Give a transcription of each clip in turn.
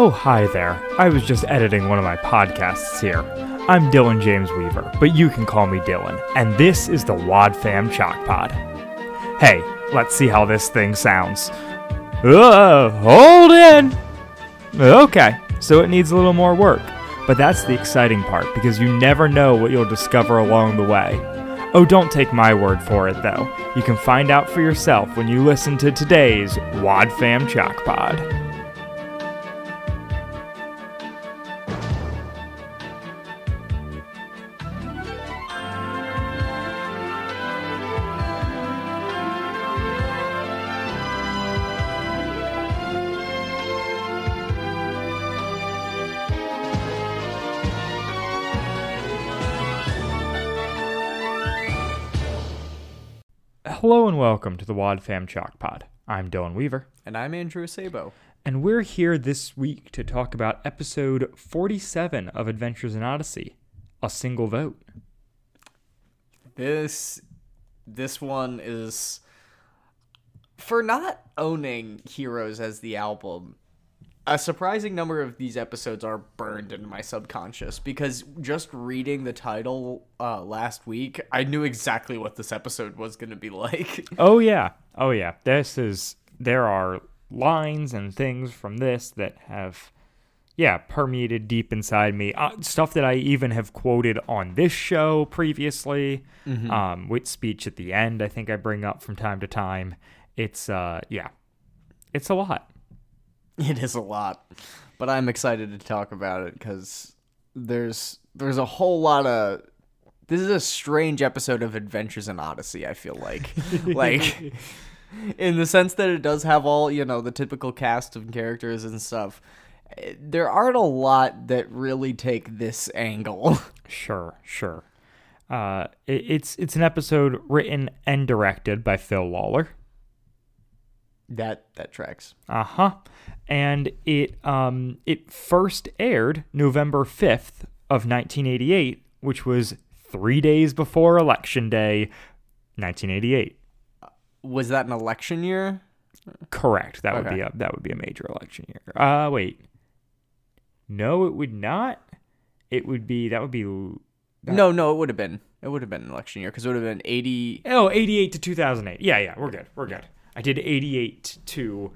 Oh, hi there. I was just editing one of my podcasts here. I'm Dylan James Weaver, but you can call me Dylan, and this is the Wad Fam Chalk Pod. Hey, let's see how this thing sounds. Uh, hold in! Okay, so it needs a little more work, but that's the exciting part because you never know what you'll discover along the way. Oh, don't take my word for it though. You can find out for yourself when you listen to today's Wad Fam Chalk Pod. Hello and welcome to the Wad Fam Chalk Pod. I'm Dylan Weaver, And I'm Andrew Sabo. and we're here this week to talk about episode 47 of Adventures in Odyssey, A Single Vote. This this one is for not owning Heroes as the album. A surprising number of these episodes are burned into my subconscious because just reading the title uh, last week, I knew exactly what this episode was going to be like. Oh yeah. Oh yeah. This is there are lines and things from this that have yeah, permeated deep inside me. Uh, stuff that I even have quoted on this show previously. Um with speech at the end I think I bring up from time to time. It's uh yeah. It's a lot. It is a lot, but I'm excited to talk about it because there's there's a whole lot of. This is a strange episode of Adventures in Odyssey. I feel like, like, in the sense that it does have all you know the typical cast of characters and stuff. eh, There aren't a lot that really take this angle. Sure, sure. Uh, it, it's it's an episode written and directed by Phil Lollar. That that tracks. Uh huh. And it um it first aired November fifth of 1988, which was three days before Election Day, 1988. Was that an election year? Correct. That would be a that would be a major election year. Uh, wait. No, it would not. It would be that would be That- No, no, it would have been. It would have been an election year because it would have been eighty. Oh, 88 to 2008. Yeah, yeah, we're good. We're good. I did 88 to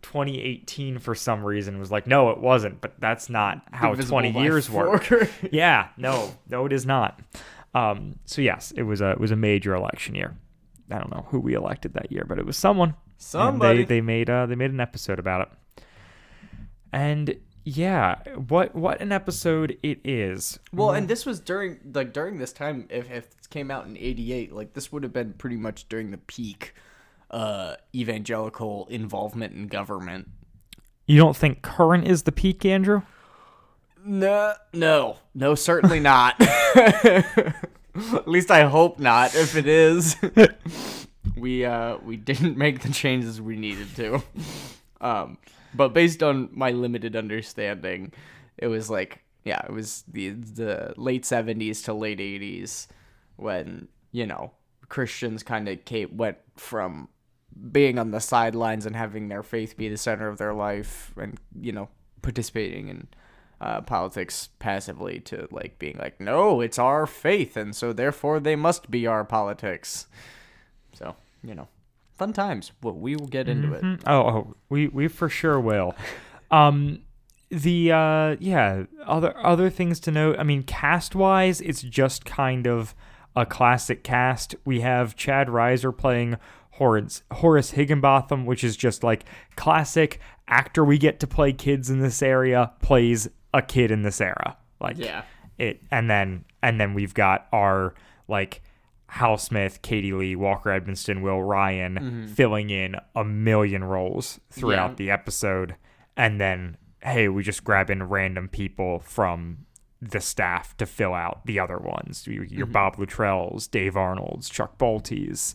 2018 for some reason. Was like, no, it wasn't. But that's not how divisible 20 years work. yeah, no, no, it is not. Um, so yes, it was a it was a major election year. I don't know who we elected that year, but it was someone. Somebody. they they made uh they made an episode about it. And yeah, what what an episode it is. Well, and this was during like during this time. If if this came out in '88, like this would have been pretty much during the peak uh evangelical involvement in government. You don't think current is the peak, Andrew? No, no, no, certainly not. At least I hope not. If it is, we uh we didn't make the changes we needed to. Um, but based on my limited understanding, it was like yeah, it was the the late seventies to late eighties when you know Christians kind of came went from being on the sidelines and having their faith be the center of their life and you know participating in uh, politics passively to like being like no it's our faith and so therefore they must be our politics so you know fun times well we will get into it Mm, Oh, oh, we we for sure will. Um, the uh, yeah, other other things to note. I mean, cast wise, it's just kind of a classic cast. We have Chad Reisser playing Horace Horace Higginbotham, which is just like classic actor. We get to play kids in this area plays a kid in this era. Like Yeah. it, and then and then we've got our like. Hal Smith, Katie Leigh, Walker Edmiston, Will Ryan mm-hmm. filling in a million roles throughout Yeah. the episode. And then, hey, we just grab in random people from the staff to fill out the other ones. Your, your Bob Luttrells, Dave Arnold's, Chuck Bolte's,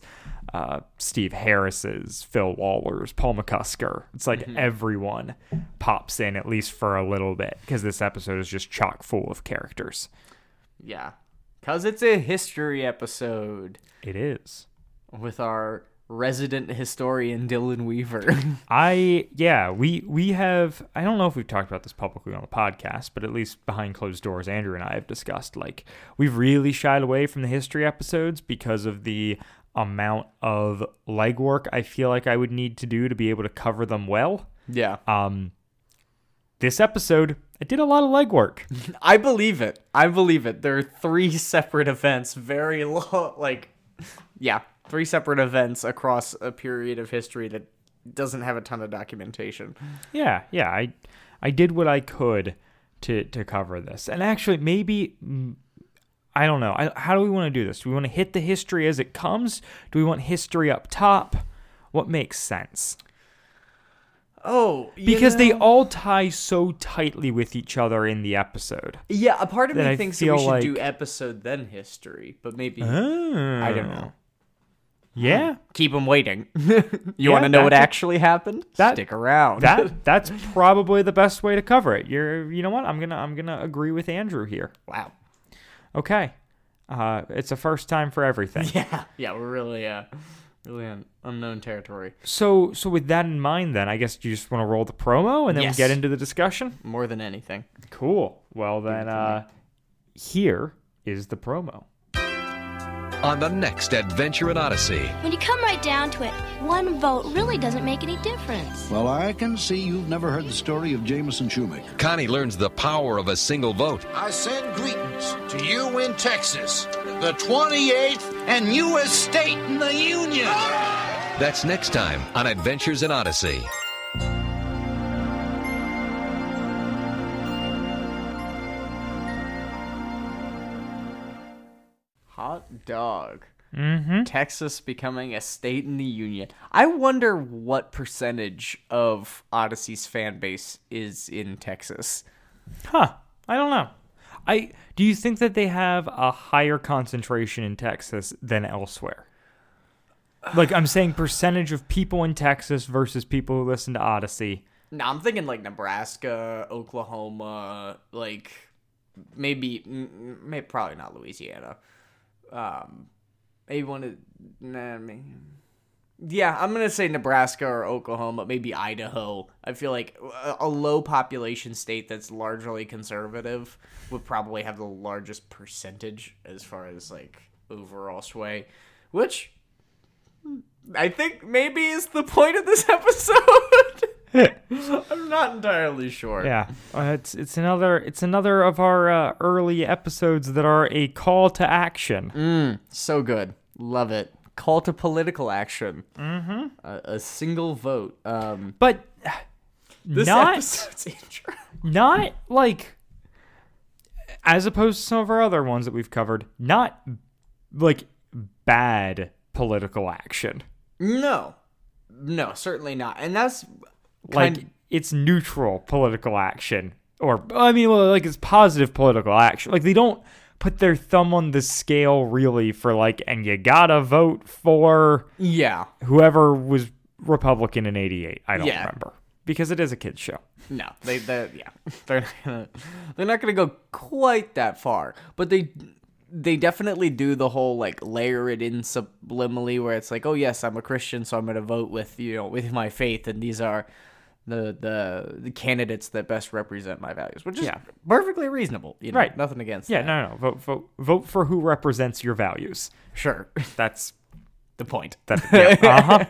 uh, Steve Harris's, Phil Lollar's, Paul McCusker. It's like everyone pops in at least for a little bit because this episode is just chock full of characters. yeah because it's a history episode It is. with our resident historian Dylan Weaver. I yeah, we we have I don't know if we've talked about this publicly on the podcast, but at least behind closed doors Andrew and I have discussed like we've really shied away from the history episodes because of the amount of legwork I feel like I would need to do to be able to cover them well. yeah. Um this episode I did a lot of legwork. I believe it. I believe it. There are three separate events, very low, like, yeah, three separate events across a period of history that doesn't have a ton of documentation. Yeah, yeah, I I did what I could to to cover this. And actually maybe mm, I don't know. I, how do we want to do this? Do we want to hit the history as it comes? Do we want history up top? What makes sense? Oh, Because they all tie so tightly with each other in the episode. yeah, a part of me thinks that we should do episode then history, but maybe Oh. I don't know. Yeah. Keep them waiting. you Yeah, want to know what actually happened? that- Stick around. That that's probably the best way to cover it. You're you know what? I'm going to I'm going to agree with Andrew here. wow. Okay. Uh it's a first time for everything. Yeah, yeah, we're really, uh, really on unknown territory. So, so with that in mind, then I guess you just want to roll the promo and then Yes. we get into the discussion. More than anything. Cool. Well, then, uh, here is the promo. On the next adventure in Odyssey. When you come right down to it, one vote really doesn't make any difference. Well, I can see you've never heard the story of Jameson Shoemaker. Connie learns the power of a single vote. I send greetings to you in Texas, the 28th and newest state in the Union. That's next time on Adventures in Odyssey. Hot dog. Mm-hmm. Texas becoming a state in the Union. I wonder what percentage of Odyssey's fan base is in Texas. Huh. I don't know. I do you think that they have a higher concentration in Texas than elsewhere? Like I'm saying percentage of people in Texas versus people who listen to Odyssey. No, I'm thinking like Nebraska, Oklahoma, like maybe, maybe probably not Louisiana. Um, maybe one of, nah, I mean, yeah, I'm gonna say Nebraska or Oklahoma, maybe Idaho. I feel like a, a low population state that's largely conservative would probably have the largest percentage as far as like overall sway, which I think maybe is the point of this episode. I'm not entirely sure. Yeah, uh, it's it's another it's another of our uh, early episodes that are a call to action. So good. Love it. Call to political action. Mm-hmm. A, a single vote. Um, But this not episode's intro. not like as opposed to some of our other ones that we've covered, not like bad political action. No. No, certainly not. And that's Like kind it's neutral political action or I mean well like it's positive political action. Like they don't put their thumb on the scale really for like and you got to vote for yeah. whoever was Republican in 88. I don't Yeah. remember because it is a kids show. No, they they yeah. They're not gonna, they're not to go quite that far, but they they definitely do the whole like layer it in subliminally where it's like, "Oh yes, I'm a Christian, so I'm to vote with, you know, with my faith and these are the the the candidates that best represent my values," which is Yeah. perfectly reasonable, you know, Right. Nothing against Yeah, that. no, no, vote vote vote for who represents your values. Sure. That's the point. that. Yeah,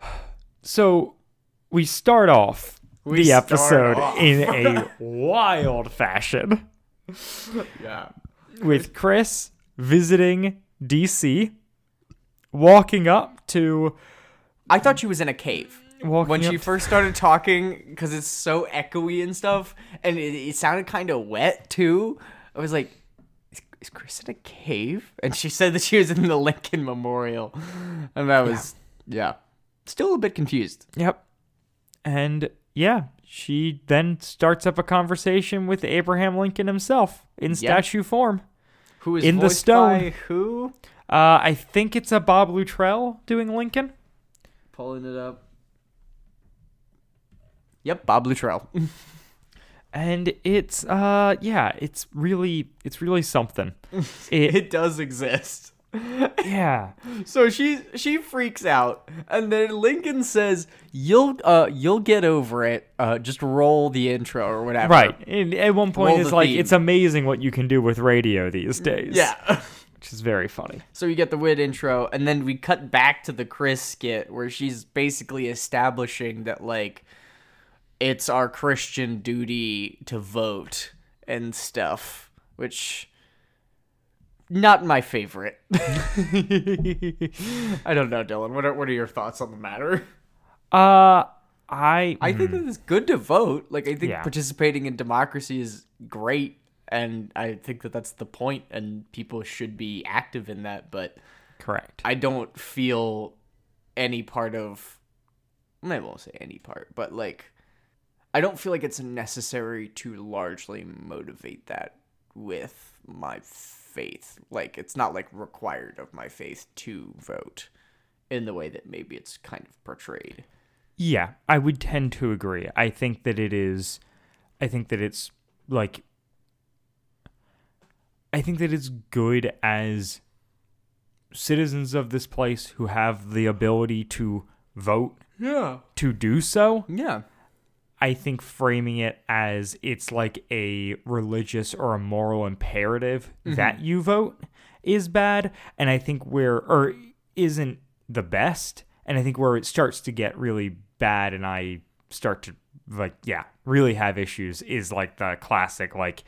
uh-huh. So we start off We the start episode off. in a wild fashion yeah. with Chris visiting DC, walking up to I thought she was in a cave. Walking when she first started talking, because it's so echoey and stuff, and it, it sounded kind of wet too. I was like, is, is Chris in a cave? And she said that she was in the Lincoln Memorial. And that was, yeah. Still a bit confused. Yep. And yeah, she then starts up a conversation with Abraham Lincoln himself in statue form. Who is In the stone. by who? Uh, I think it's a Bob Luttrell doing Lincoln. Pulling it up. Yep, Bob Luttrell. And it's uh yeah, it's really it's really something. It it does exist. Yeah. So she she freaks out, and then Lincoln says, "You'll uh you'll get over it. Uh, just roll the intro or whatever." Right. And at one point, Roll it's the like theme. it's amazing what you can do with radio these days. Yeah. which is very funny. So we get the wit intro, and then we cut back to the Chris skit where she's basically establishing that like it's our Christian duty to vote and stuff, which not my favorite. I don't know, Dylan. What are what are your thoughts on the matter? Uh, I I think that it's good to vote. Like I think Yeah. participating in democracy is great, and I think that that's the point, and people should be active in that. But correct. I don't feel any part of. I won't say any part, but like, I don't feel like it's necessary to largely motivate that with my faith. Like, it's not like required of my faith to vote in the way that maybe it's kind of portrayed. Yeah, I would tend to agree. I think that it is I think that it's like I think that it's good as citizens of this place who have the ability to vote Yeah. to do so. Yeah. I think framing it as it's like a religious or a moral imperative mm-hmm. that you vote is bad. And I think where, or isn't the best. And I think where it starts to get really bad and I start to, like, yeah, really have issues is like the classic, like,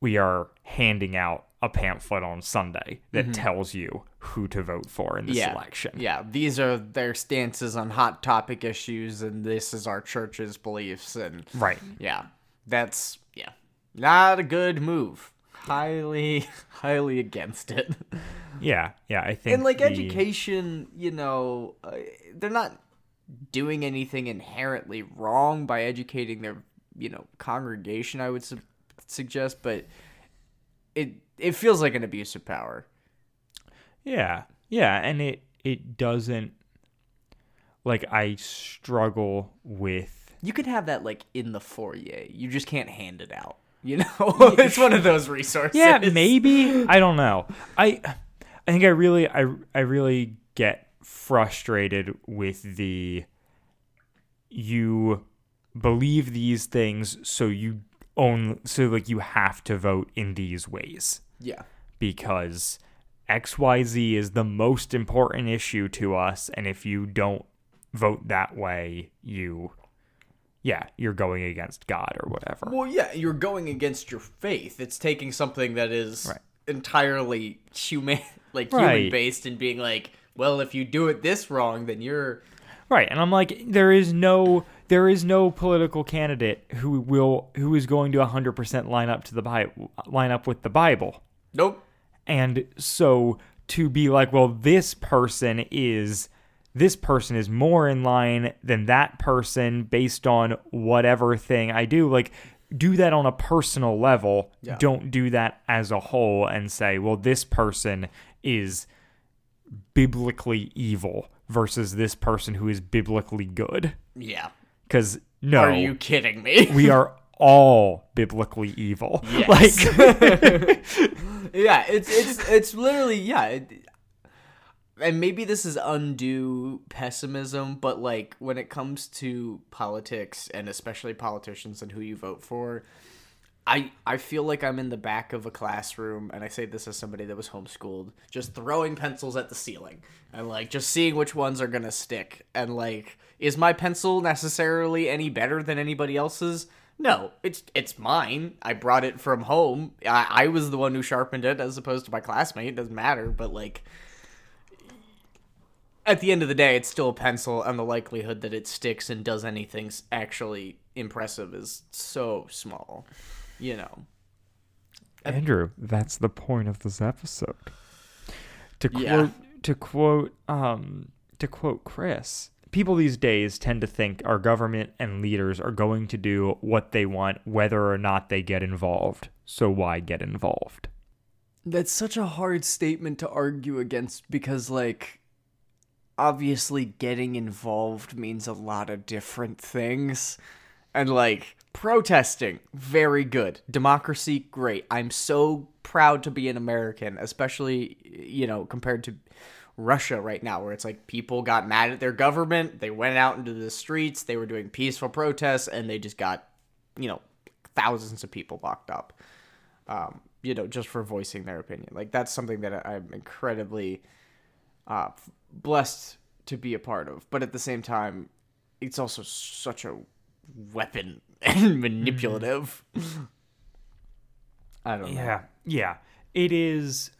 we are handing out a pamphlet on Sunday that tells you who to vote for in this yeah. election. Yeah. These are their stances on hot topic issues, and this is our church's beliefs. And Right. Yeah. That's yeah. Not a good move. Highly highly against it. Yeah. Yeah. I think. And like the- education, you know, uh, they're not doing anything inherently wrong by educating their, you know, congregation, I would su- suggest, but it it feels like an abuse of power. Yeah. Yeah, and it it doesn't like I struggle with You could have that like in the foyer. You just can't hand it out. You know, it's one of those resources. Yeah, maybe. I don't know. I I think I really I I really get frustrated with the you believe these things so you own so like you have to vote in these ways. Yeah. because XYZ is the most important issue to us. And if you don't vote that way, you, yeah, you're going against God or whatever. Well, yeah, you're going against your faith. It's taking something that is Right. entirely human, like Right. human based, and being like, well, if you do it this wrong, then you're Right. And I'm like, there is no. There is no political candidate who will who is going to 100% line up to the Bible, line up with the Bible. nope. And so to be like, well, this person is this person is more in line than that person based on whatever thing I do, like do that on a personal level. Yeah. Don't do that as a whole and say, well, this person is biblically evil versus this person who is biblically good. Yeah. Cuz no, Are you kidding me? we are all biblically evil. Yes. Like yeah, it's it's it's literally yeah. It, and maybe this is undue pessimism, but like when it comes to politics and especially politicians and who you vote for, I I feel like I'm in the back of a classroom, and I say this as somebody that was homeschooled, just throwing pencils at the ceiling and like just seeing which ones are gonna stick. And like, is my pencil necessarily any better than anybody else's? No, it's it's mine. I brought it from home. I, I was the one who sharpened it, as opposed to my classmate. It doesn't matter, but like. At the end of the day, it's still a pencil, and the likelihood that it sticks and does anything actually impressive is so small. You know. Andrew, that's the point of this episode. To quote Yeah. to quote um to quote Chris, people these days tend to think our government and leaders are going to do what they want whether or not they get involved. So why get involved? That's such a hard statement to argue against because, like, obviously getting involved means a lot of different things. And, like, protesting very good democracy great i'm so proud to be an american especially you know compared to russia right now where it's like people got mad at their government they went out into the streets they were doing peaceful protests and they just got you know thousands of people locked up um, you know just for voicing their opinion like that's something that i'm incredibly uh, blessed to be a part of but at the same time it's also such a weapon and manipulative. I don't know. Yeah, yeah. It is.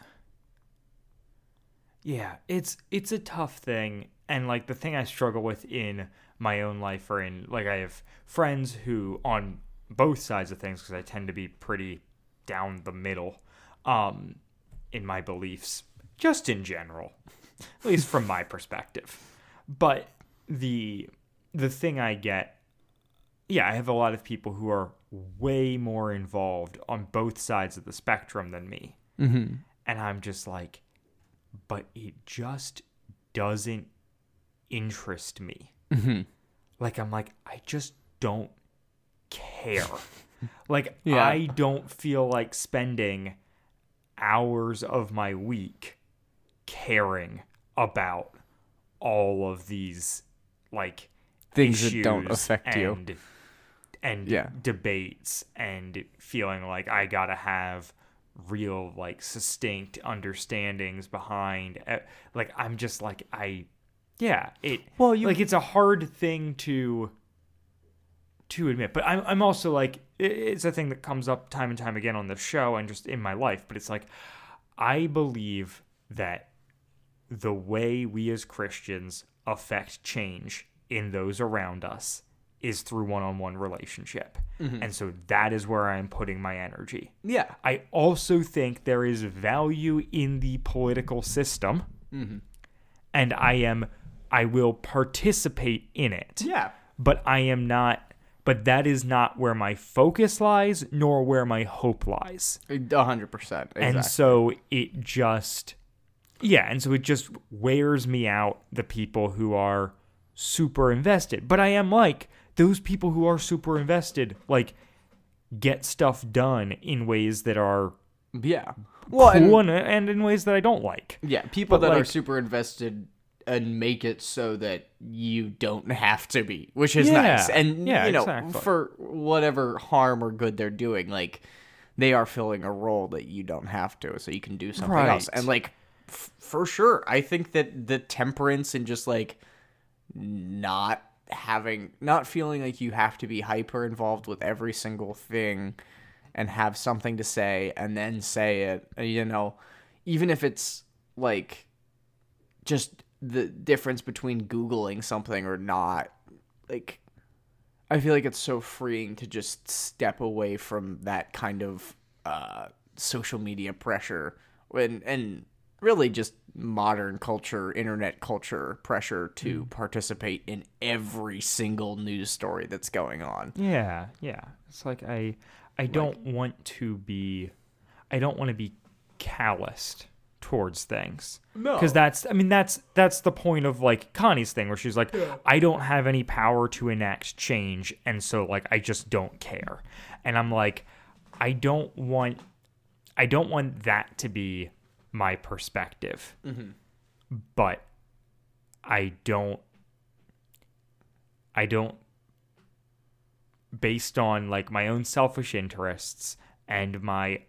Yeah, it's it's a tough thing, and like the thing I struggle with in my own life, or in like I have friends who on both sides of things, because I tend to be pretty down the middle, um, in my beliefs, just in general, at least from my perspective. But the the thing I get yeah, I have a lot of people who are way more involved on both sides of the spectrum than me. Mm-hmm. And I'm just like, but it just doesn't interest me. Mm-hmm. Like, I'm like, I just don't care. like, Yeah. I don't feel like spending hours of my week caring about all of these, like, Things that don't affect you. and, and Yeah. debates and feeling like I gotta have real like succinct understandings behind like I'm just like I yeah it Well, you- like it's a hard thing to to admit but I'm, I'm also like it's a thing that comes up time and time again on the show and just in my life but it's like I believe that the way we as Christians affect change in those around us is through one-on-one relationship. Mm-hmm. And so that is where I'm putting my energy. Yeah. I also think there is value in the political system. Mm-hmm. And I am I will participate in it. Yeah. But I am not but that is not where my focus lies nor where my hope lies A hundred percent. and so it just yeah and so it just wears me out the people who are super invested but i am like those people who are super invested like get stuff done in ways that are yeah. Well, and, cool and, and in ways that i don't like yeah, people but that are super invested and make it so that you don't have to be, which is Yeah. nice. And Yeah, you know, exactly. for whatever harm or good they're doing, like they are filling a role that you don't have to, so you can do something else. And like f- for sure, I think that the temperance and just like not having not feeling like you have to be hyper involved with every single thing and have something to say and then say it you know even if it's like just the difference between googling something or not like i feel like it's so freeing to just step away from that kind of uh social media pressure. And and really just modern culture internet culture pressure to hmm. participate in every single news story that's going on. Yeah yeah. It's like i i don't want to be i don't want to be calloused towards things. No. because that's i mean that's that's the point of like connie's thing where she's like i don't have any power to enact change and so like i just don't care. And i'm like i don't want i don't want that to be my perspective mm-hmm. but i don't i don't based on like my own selfish interests and my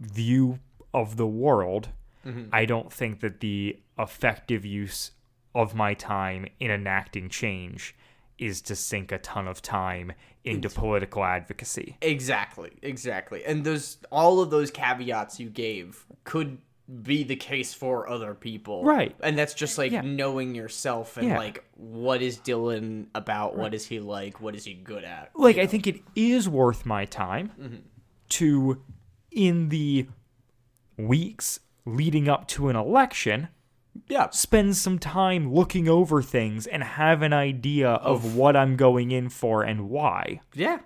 view of the world, mm-hmm. I don't think that the effective use of my time in enacting change is to sink a ton of time into political advocacy. Exactly, exactly. And those all of those caveats you gave could be the case for other people. Right. And that's just like Yeah. knowing yourself and Yeah. like what is Dylan about, what is he like, what is he good at. Like I think it is worth my time mm-hmm. to in the weeks leading up to an election Yeah. spend some time looking over things and have an idea of what I'm going in for and why. Yeah.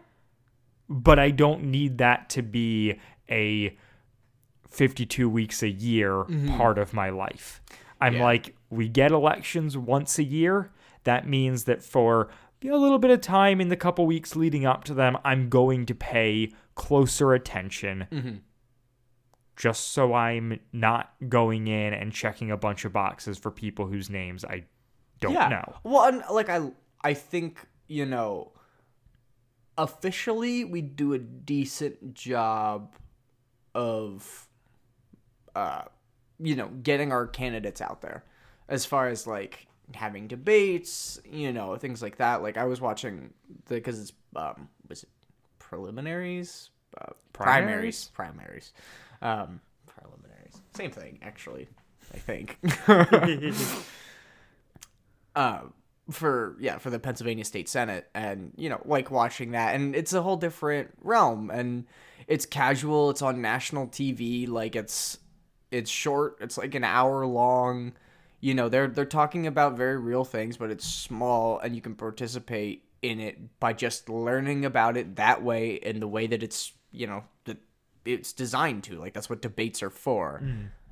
But I don't need that to be a 52 weeks a year part of my life. I'm Yeah. like, we get elections once a year. That means that for a little bit of time in the couple weeks leading up to them, I'm going to pay closer attention. Mm-hmm. Just so I'm not going in and checking a bunch of boxes for people whose names I don't know. Well, and like I, I think you know. Officially, we do a decent job of, uh, you know, getting our candidates out there, as far as like having debates, you know, things like that. Like I was watching the because it's um was it preliminaries, uh, primaries, primaries, um, preliminaries, same thing actually. I think. uh, for yeah for the Pennsylvania State Senate. And you know like watching that. And it's a whole different realm. And it's casual. It's on national TV like it's it's short it's like an hour long you know they're they're talking about very real things but it's small and you can participate in it by just learning about it that way in the way that it's you know that it's designed to like that's what debates are for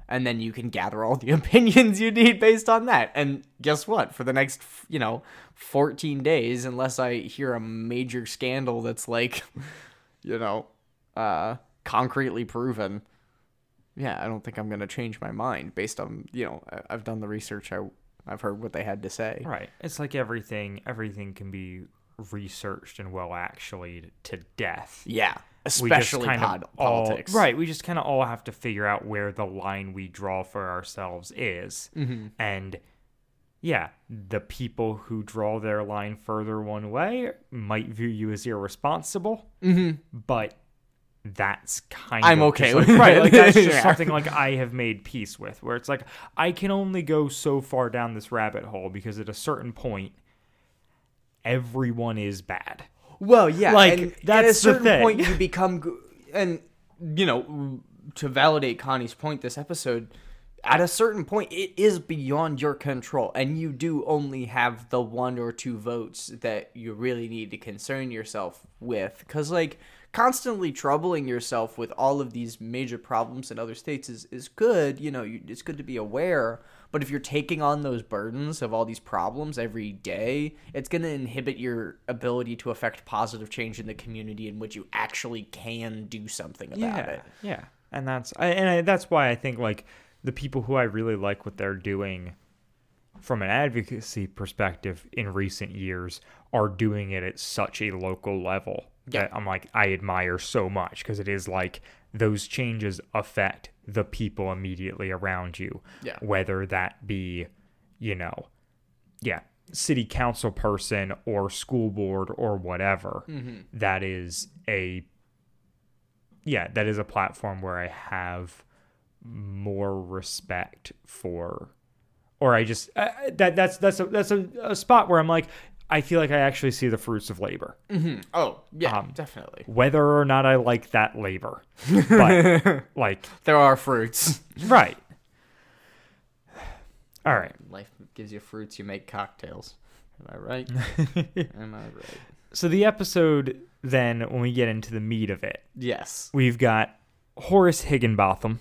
and then you can gather all the opinions you need based on that. And guess what? For the next, you know, 14 days, unless I hear a major scandal that's like, you know, uh, concretely proven, yeah, I don't think I'm going to change my mind based on, you know, I've done the research. I, I've heard what they had to say. Right. It's like everything everything can be researched and well actually to death. Yeah. Especially pod- all, politics. right. We just kind of all have to figure out where the line we draw for ourselves is, Mm-hmm. and yeah, the people who draw their line further one way might view you as irresponsible, mm-hmm. but that's kind of I'm of okay like- with right. Like that's just Yeah. something like I have made peace with, where it's like I can only go so far down this rabbit hole because at a certain point, everyone is bad. Well, yeah, Like, and at a that's the certain point you become, and you know, to validate Connie's point, this episode, at a certain point, it is beyond your control, and you do only have the one or two votes that you really need to concern yourself with, because like constantly troubling yourself with all of these major problems in other states is is good. You know, you, it's good to be aware. But if you're taking on those burdens of all these problems every day, it's going to inhibit your ability to affect positive change in the community in which you actually can do something about yeah, it. Yeah, and that's I, and I, that's why I think like the people who I really like what they're doing from an advocacy perspective in recent years are doing it at such a local level that I'm like I admire so much because it is like those changes affect the people immediately around you. Yeah. Whether that be, you know, yeah, city council person or school board or whatever. that is a yeah, that is a platform where I have more respect for or I just uh, that that's that's a, that's a, a spot where I'm like I feel like I actually see the fruits of labor. Oh, yeah, Um, definitely. Whether or not I like that labor. But like There are fruits. right. All right. Life gives you fruits, you make cocktails. Am I right? Am I right? So the episode then when we get into the meat of it, Yes. we've got Horace Higginbotham.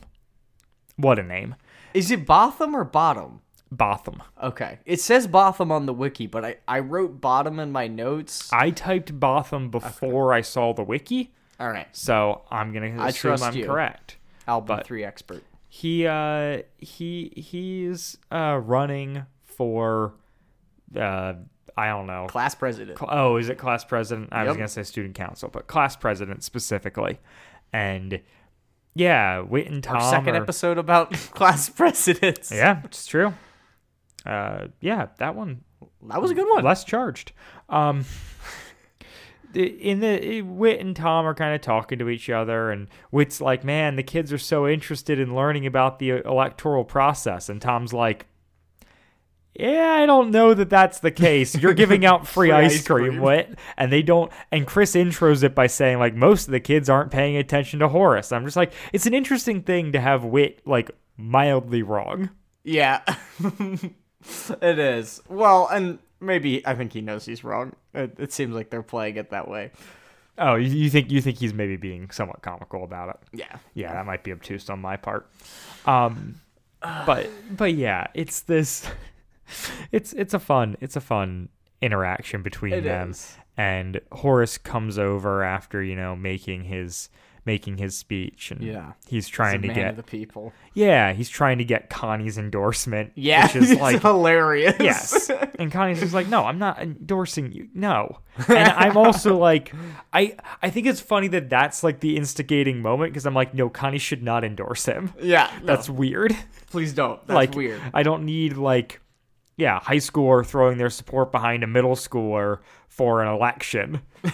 What a name. Is it Botham or Bottom? Botham. Okay. It says Botham on the wiki, but I, I wrote bottom in my notes. I typed Botham before I saw the wiki, All right. so I'm gonna I assume trust I'm you. correct. Album But- 3 expert. He uh he he's uh running for uh I don't know. Class president. Cl- Oh, is it class president? I was Yep. gonna say student council, but class president specifically. And yeah, Whit and Tom. Second are- episode about class presidents. Yeah, it's true. Uh, yeah, that one That was a good one. less charged. Um, the- in the Whit and Tom are kind of talking to each other, and Whit's like, "Man, the kids are so interested in learning about the electoral process," and Tom's like. Yeah, I don't know that that's the case. You're giving out free, Free ice, ice cream, cream. Whit, and they don't. And Chris intros it by saying like most of the kids aren't paying attention to Horace. I'm just like, it's an interesting thing to have Whit like mildly wrong. Yeah. it is. Well, and maybe I think he knows he's wrong. It, it seems like they're playing it that way. Oh, you, you think you think he's maybe being somewhat comical about it? Yeah. Yeah, that might be obtuse on my part. Um, but but yeah, it's this. It's it's a fun it's a fun interaction between It them. is. And Horace comes over after you know making his making his speech, and Yeah. he's trying He's to man get of the people. yeah, he's trying to get Connie's endorsement. Yeah, which is like hilarious. yes, and Connie's just like, no, I'm not endorsing you. No, and I'm also like, I I think it's funny that that's like the instigating moment because I'm like, no, Connie should not endorse him. yeah. no, That's weird. please don't. That's like weird. I don't need like yeah, high schooler throwing their support behind a middle schooler for an election.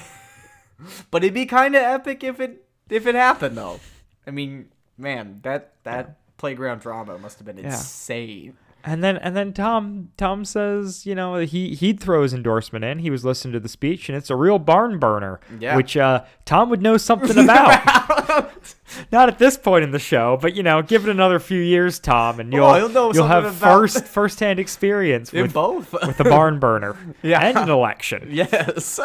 But it'd be kind of epic if it if it happened though. I mean, man, that that playground drama must have been insane. And then and then Tom Tom says, you know, he he'd throw his endorsement in. He was listening to the speech and it's a real barn burner, Yeah. which uh Tom would know something about. Not at this point in the show, but you know, give it another few years, Tom, and you'll Oh, know you'll have something about- first first-hand experience In with both. with a barn burner Yeah. and an election. yes.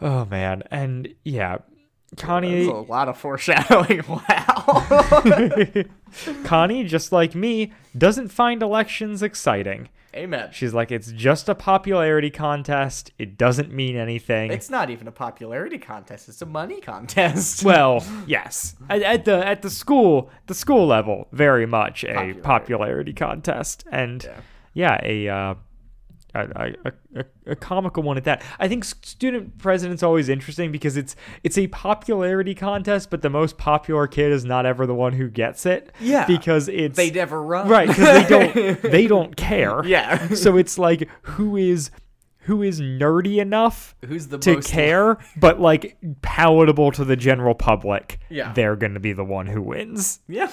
Oh man, and yeah, Connie a lot of foreshadowing. Wow. Connie, just like me, doesn't find elections exciting. Amen. She's like, it's just a popularity contest. It doesn't mean anything. It's not even a popularity contest. It's a money contest. well, yes, at, at the at the school, the school level, very much a popularity, Popularity. contest, and yeah, a, uh, a, a, a comical one at that. I think student president's always interesting because it's it's a popularity contest, but the most popular kid is not ever the one who gets it. Yeah. because it's they never run. right because they don't they don't care. Yeah. so it's like who is who is nerdy enough Who's the to care, but like palatable to the general public. Yeah. they're going to be the one who wins. Yeah.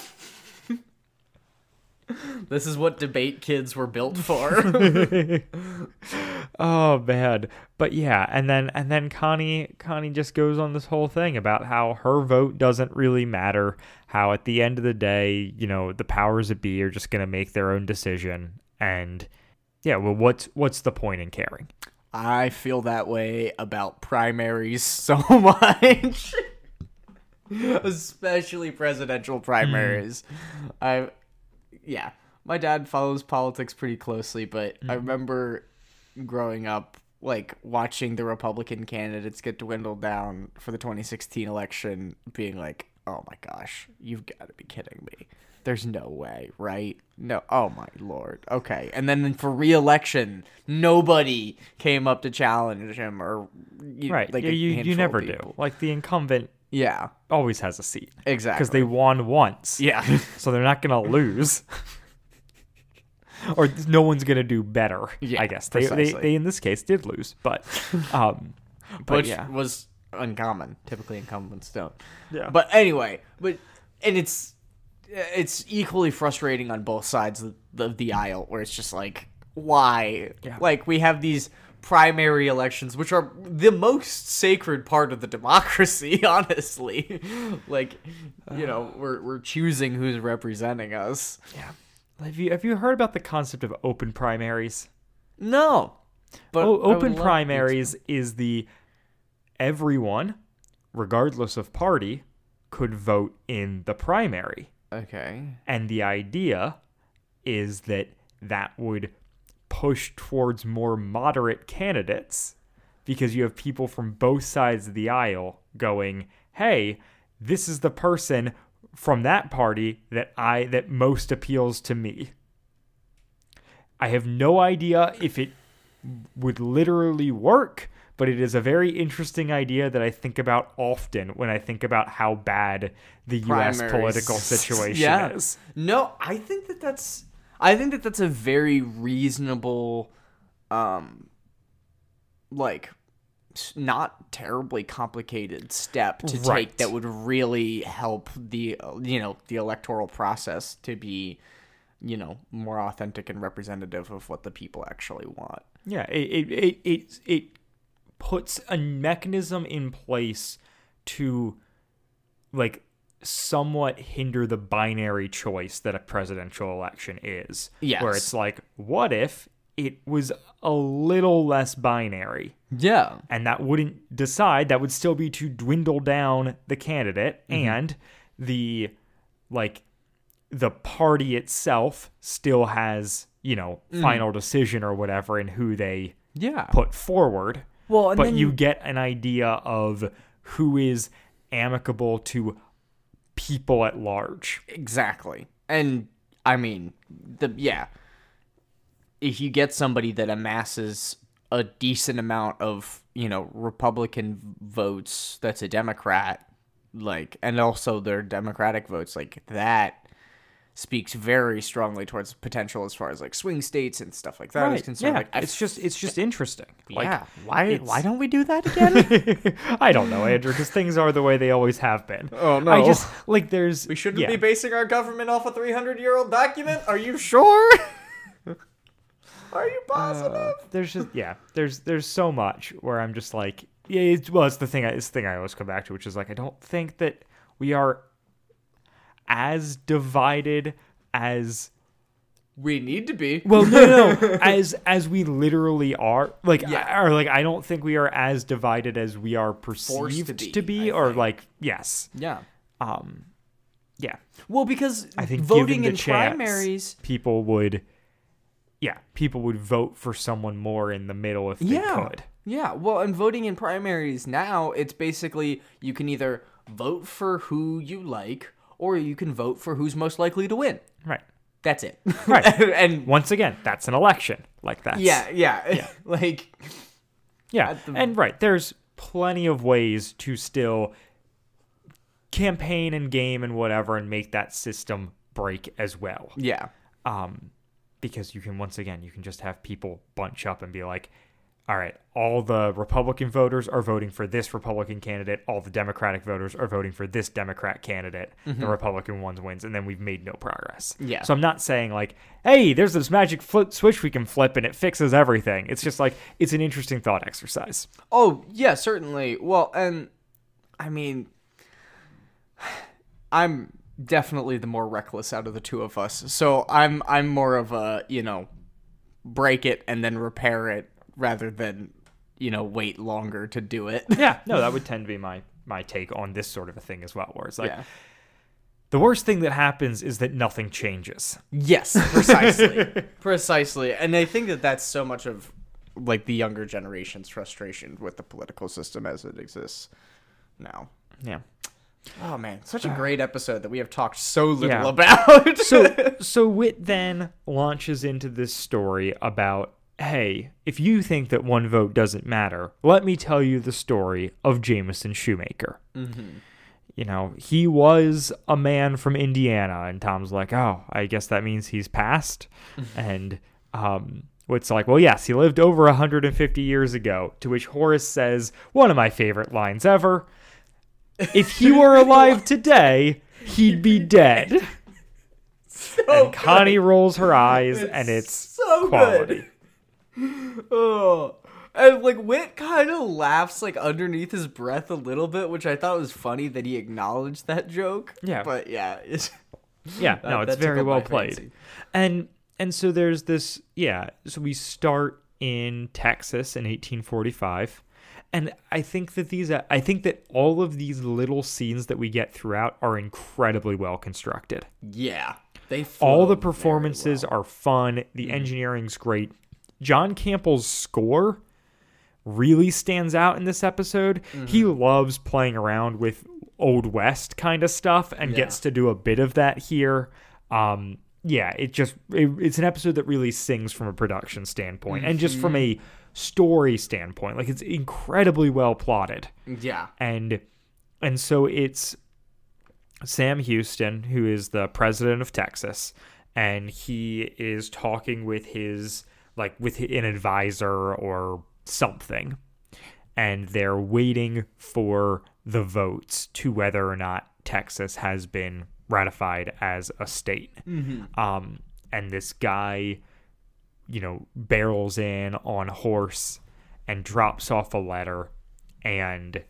this is what debate kids were built for. Oh man, but yeah, and then and then Connie Connie just goes on this whole thing about how her vote doesn't really matter. How at the end of the day, you know, the powers that be are just going to make their own decision, and yeah, well, what's what's the point in caring? I feel that way about primaries so much. Especially presidential primaries. Hmm. I yeah, my dad follows politics pretty closely, but I mm-hmm. remember growing up like watching the Republican candidates get dwindled down for the 2016 election being like, "Oh my gosh, you've got to be kidding me." There's no way, right? No. Oh my lord. Okay. And then for re-election, nobody came up to challenge him or you, Right? like yeah, you you never do. Like the incumbent Yeah. always has a seat Exactly. because they won once. Yeah. so they're not gonna lose. or no one's gonna do better. Yeah, I guess they, they they in this case did lose, but um, but which yeah, was uncommon. Typically, incumbents don't. Yeah. But anyway, but and it's it's equally frustrating on both sides of the, the aisle, where it's just like, why? Yeah. Like we have these primary elections, which are the most sacred part of the democracy. Honestly, like you know, uh. we're we're choosing who's representing us. yeah. Have you have you heard about the concept of open primaries? No, but O- I would open primaries is the everyone, regardless of party, could vote in the primary. Okay. And the idea is that that would push towards more moderate candidates because you have people from both sides of the aisle going, "Hey, this is the person from that party that I that most appeals to me." I have no idea if it would literally work, but it is a very interesting idea that I think about often when I think about how bad the US political situation Yeah. is. No, I think that that's I think that that's a very reasonable um like not terribly complicated step to Right. take that would really help the uh, you know the electoral process to be you know more authentic and representative of what the people actually want. Yeah, it it it it, it puts a mechanism in place to like somewhat hinder the binary choice that a presidential election is. Where it's like, what if it was a little less binary? Yeah. and that wouldn't decide that would still be to dwindle down the candidate and the like the party itself still has you know Mm. final decision or whatever in who they Yeah. put forward. Well, and but then you get an idea of who is amicable to people at large. Exactly. And I mean, the yeah. If you get somebody that amasses a decent amount of, you know, Republican votes that's a Democrat, like and also their Democratic votes, like that speaks very strongly towards potential as far as like swing states and stuff like that is concerned. Yeah, Like I it's just it's just interesting. Like, yeah. Why why don't we do that again? I don't know, Andrew, because things are the way they always have been. Oh, no. I just like there's we shouldn't yeah. be basing our government off a 300 year old document. Are you sure? Are you positive? Uh, there's just yeah there's there's so much where i'm just like yeah it's, well it's the thing I- it's the thing i always come back to which is like i don't think that we are as divided as we need to be. well no no, no as as we literally are like Yeah. I- or like i don't think we are as divided as we are perceived be, to be, or think. like yes Yeah. um yeah Well, because i think voting in chance, primaries. people would yeah people would vote for someone more in the middle if they Yeah. could Yeah. Well, and voting in primaries now, it's basically you can either vote for who you like or you can vote for who's most likely to win. right That's it. Right. and once again, that's an election. Like that. yeah, yeah, yeah. like yeah. the- And right, there's plenty of ways to still campaign and game and whatever and make that system break as well. yeah. Um, because you can once again, you can just have people bunch up and be like, all right, all the Republican voters are voting for this Republican candidate. All the Democratic voters are voting for this Democrat candidate. The Republican ones wins, and then we've made no progress. Mm-hmm. Yeah. So I'm not saying like, hey, there's this magic flip switch we can flip and it fixes everything. It's just like it's an interesting thought exercise. Oh, yeah, certainly. Well, and I mean I'm definitely the more reckless out of the two of us. So I'm I'm more of a, you know, break it and then repair it rather than, you know, wait longer to do it. Yeah. No, that would tend to be my my take on this sort of a thing as well. Where it's like yeah. the worst thing that happens is that nothing changes. Yes, precisely. precisely. And I think that that's so much of like the younger generation's frustration with the political system as it exists now. Yeah. Oh man, such a uh, great episode that we have talked so little Yeah. about. so so Whit then launches into this story about hey if you think that one vote doesn't matter let me tell you the story of jameson shoemaker. You know he was a man from indiana and tom's like oh i guess that means he's passed. And um it's like well yes he lived over 150 years ago to which horace says one of my favorite lines ever if he were alive today he'd be dead. and Connie rolls her eyes, and it's so quality. good. Oh. And like Whit kind of laughs like underneath his breath a little bit, which I thought was funny that he acknowledged that joke. Yeah. but yeah, it's, Yeah, no, it's very well played. fancy. And and so there's this, yeah. So we start in Texas in 1845, and I think that these, uh, I think that all of these little scenes that we get throughout are incredibly well constructed. yeah. They all the performances well. are fun. The mm-hmm. engineering's great. John Campbell's score really stands out in this episode. He loves playing around with old west kind of stuff and Yeah. gets to do a bit of that here. Um, yeah, it just it, it's an episode that really sings from a production standpoint and just from a story standpoint. Like it's incredibly well plotted yeah. and and so it's Sam Houston, who is the president of Texas, and he is talking with his like with an advisor or something, and they're waiting for the votes to whether or not Texas has been ratified as a state. Um, and this guy, you know, barrels in on a horse and drops off a letter, and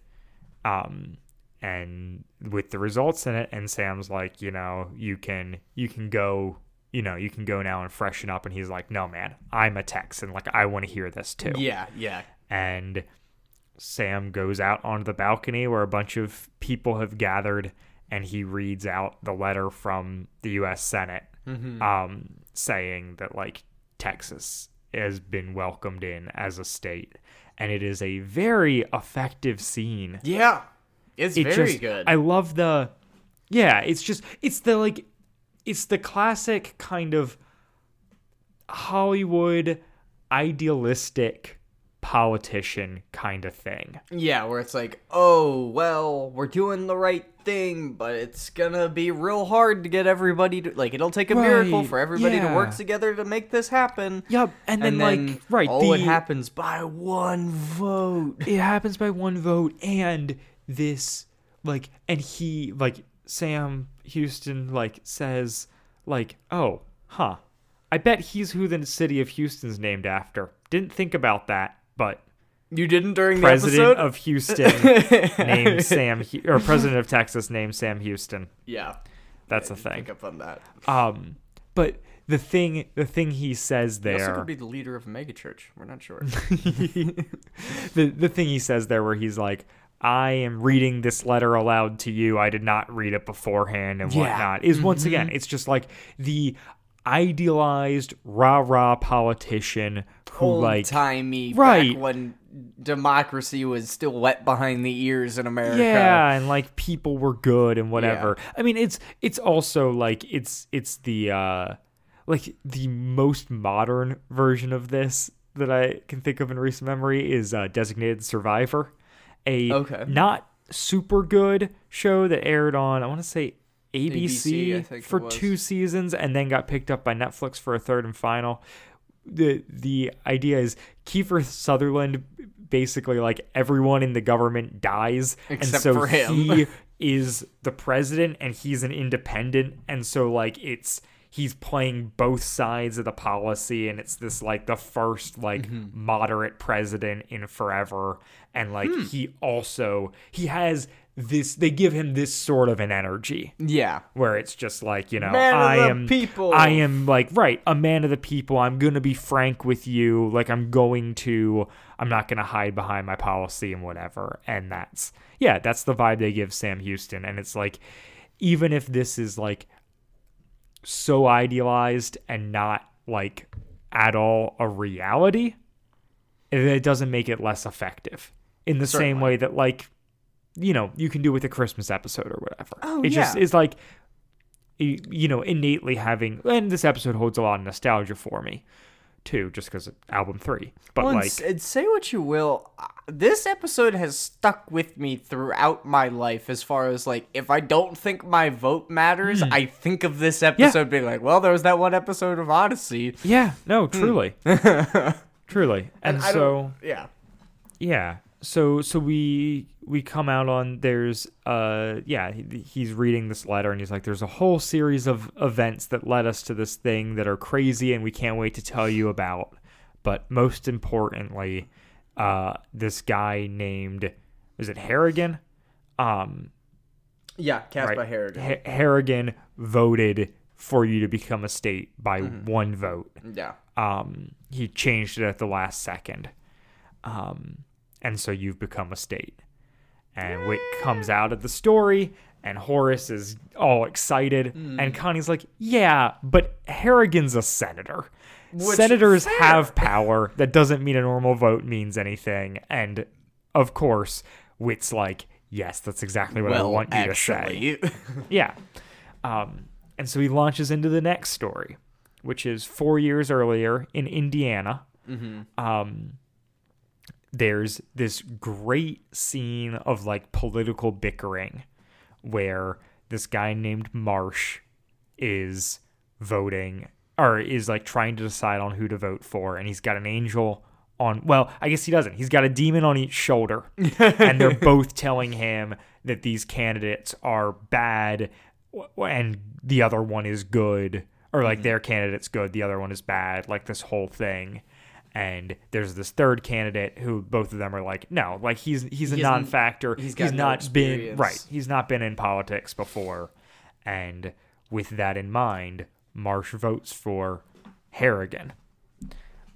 um and with the results in it and Sam's like, you know, you can you can go, you know, you can go now and freshen up and he's like, "No, man. I'm a Texan. Like I want to hear this too." Yeah, yeah. And Sam goes out onto the balcony where a bunch of people have gathered and he reads out the letter from the US Senate um saying that like Texas has been welcomed in as a state, and it is a very effective scene. Yeah. It's It very just, good. I love the, yeah. It's just it's the like, it's the classic kind of Hollywood idealistic politician kind of thing. Yeah, where it's like, oh, well, we're doing the right thing, but it's gonna be real hard to get everybody to like. It'll take a miracle for everybody to work together to make this happen. Yep, and then, and like right, oh, the, it happens by one vote. it happens by one vote and this like and he like sam houston like says like oh huh i bet he's who the city of houston's named after didn't think about that but You didn't during the president episode. of houston named sam Hu- or president of texas named sam houston yeah, that's I a didn't thing Pick up on that. um but the thing the thing he says He also there could be the leader of a megachurch. We're not sure. the the thing he says there where he's like I am reading this letter aloud to you. I did not read it beforehand and Yeah. whatnot. Is once again, it's just like the idealized rah rah politician who Old like timey, Right. Back when democracy was still wet behind the ears in America. yeah, and like people were good and whatever. I mean, it's it's also like it's it's the uh like the most modern version of this that I can think of in recent memory is uh, Designated Survivor, a Okay. not super good show that aired on I want to say ABC, ABC, I think it for two seasons and then got picked up by Netflix for a third and final. The the idea is Kiefer Sutherland basically like everyone in the government dies Except and so for him. he is the president and he's an independent and so like it's he's playing both sides of the policy and it's this like the first like Mm-hmm. moderate president in forever and like Hmm. he also he has this they give him this sort of an energy yeah. where it's just like you know I am people. I am like right a man of the people. I'm gonna be frank with you. Like I'm going to I'm not gonna hide behind my policy and whatever. And that's yeah, that's the vibe they give Sam Houston. And it's like even if this is like so idealized and not like at all a reality, it- it doesn't make it less effective. In the same way that like you know you can do with a Christmas episode or whatever. Oh, it just yeah. is like you know innately having and this episode holds a lot of nostalgia for me too just because album three. But Well, like and say what you will, this episode has stuck with me throughout my life. As far as like, if I don't think my vote matters, I think of this episode being like, well, there was that one episode of Odyssey, yeah. No truly. Truly. And, Hmm. I so yeah, yeah so so we we come out on there's uh yeah he, he's reading this letter and he's like there's a whole series of events that led us to this thing that are crazy and we can't wait to tell you about. But most importantly uh this guy named is it harrigan? Um yeah, cast right. by Harrigan. Ha- harrigan voted for you to become a state by one vote. Yeah, um, he changed it at the last second. Um, and so you've become a state. And Whit comes out of the story, and Horace is all excited. And Connie's like, Yeah, but Harrigan's a senator. Senators fair. have power. That doesn't mean a normal vote means anything. And of course, Whit's like, Yes, that's exactly what I want you to say. Yeah. Um, and so he launches into the next story, which is four years earlier in Indiana. Um, there's this great scene of like political bickering where this guy named Marsh is voting or is like trying to decide on who to vote for and he's got an angel on well i guess he doesn't. He's got a demon on each shoulder and they're both telling him that these candidates are bad and the other one is good or like mm-hmm. their candidate's good the other one is bad like this whole thing and there's this third candidate who both of them are like no like he's he's a He non-factor. he's he's, no not been right he's not been in politics before. And with that in mind marsh votes for harrigan.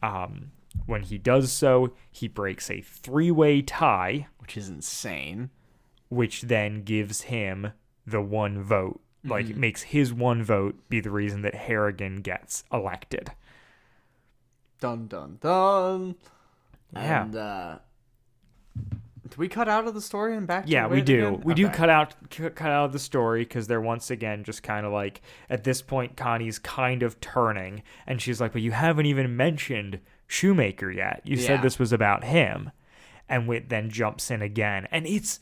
Um, when he does so he breaks a three-way tie which is insane. which then gives him the one vote. Like Mm-hmm. it makes his one vote be the reason that harrigan gets elected Dun dun dun. Yeah. And uh do we cut out of the story and back to Yeah, we do. again? We do cut out cu- cut out of the story because they're once again just kind of like at this point Connie's kind of turning, and she's like, "But you haven't even mentioned Shoemaker yet. You said this was about him," and Whit then jumps in again, and it's.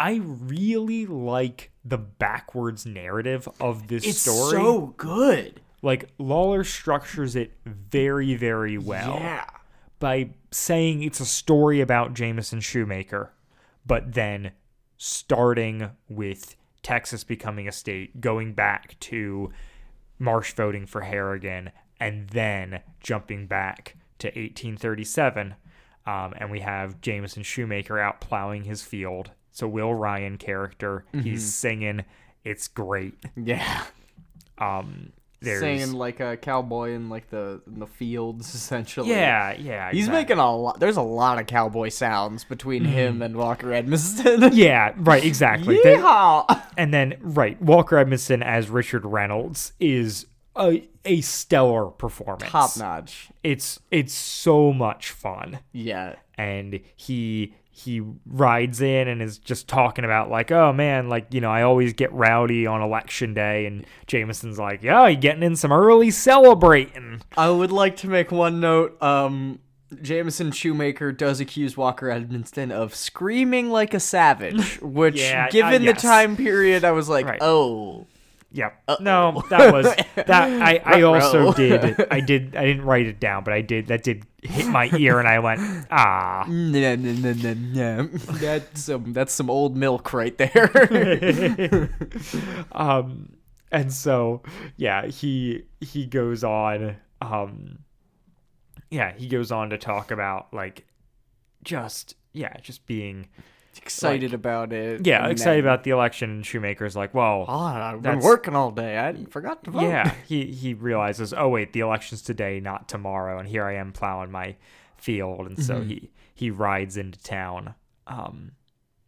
I really like the backwards narrative of this It's story. It's so good. Like Lollar structures it very, very well Yeah. by saying it's a story about Jameson Shoemaker, but then starting with Texas becoming a state, going back to Marsh voting for Harrigan, and then jumping back to 1837. Um, and we have Jameson Shoemaker out plowing his field. It's a Will Ryan character. He's singing. It's great. Yeah. Um, there's, Singing like a cowboy in like the in the fields essentially. yeah, yeah. He's exactly. making a lot. There's a lot of cowboy sounds between mm-hmm. him and Walker Edmiston. Yeah, right, exactly. Yeehaw! and then right, Walker Edmiston as Richard Reynolds is a a stellar performance. Top notch. It's it's so much fun. Yeah. And he he rides in and is just talking about like, oh man, like, you know, I always get rowdy on election day and Jameson's like, Yeah, you getting in some early celebrating. I would like to make one note. Um, Jameson Shoemaker does accuse Walker Edmiston of screaming like a savage, which, Yeah, uh, given yes. the time period, I was like, Right. oh, Yep. No, that was that I, I also did I did I didn't write it down, but I did that did hit my ear and I went, ah. that's some that's some old milk right there. um and so yeah he he goes on um yeah he goes on to talk about like just yeah just being excited about it. yeah excited then, about the election and shoemaker's like well Oh, I've been working all day. I forgot to vote. yeah he he realizes oh wait the election's today not tomorrow and here i am plowing my field and so he he rides into town um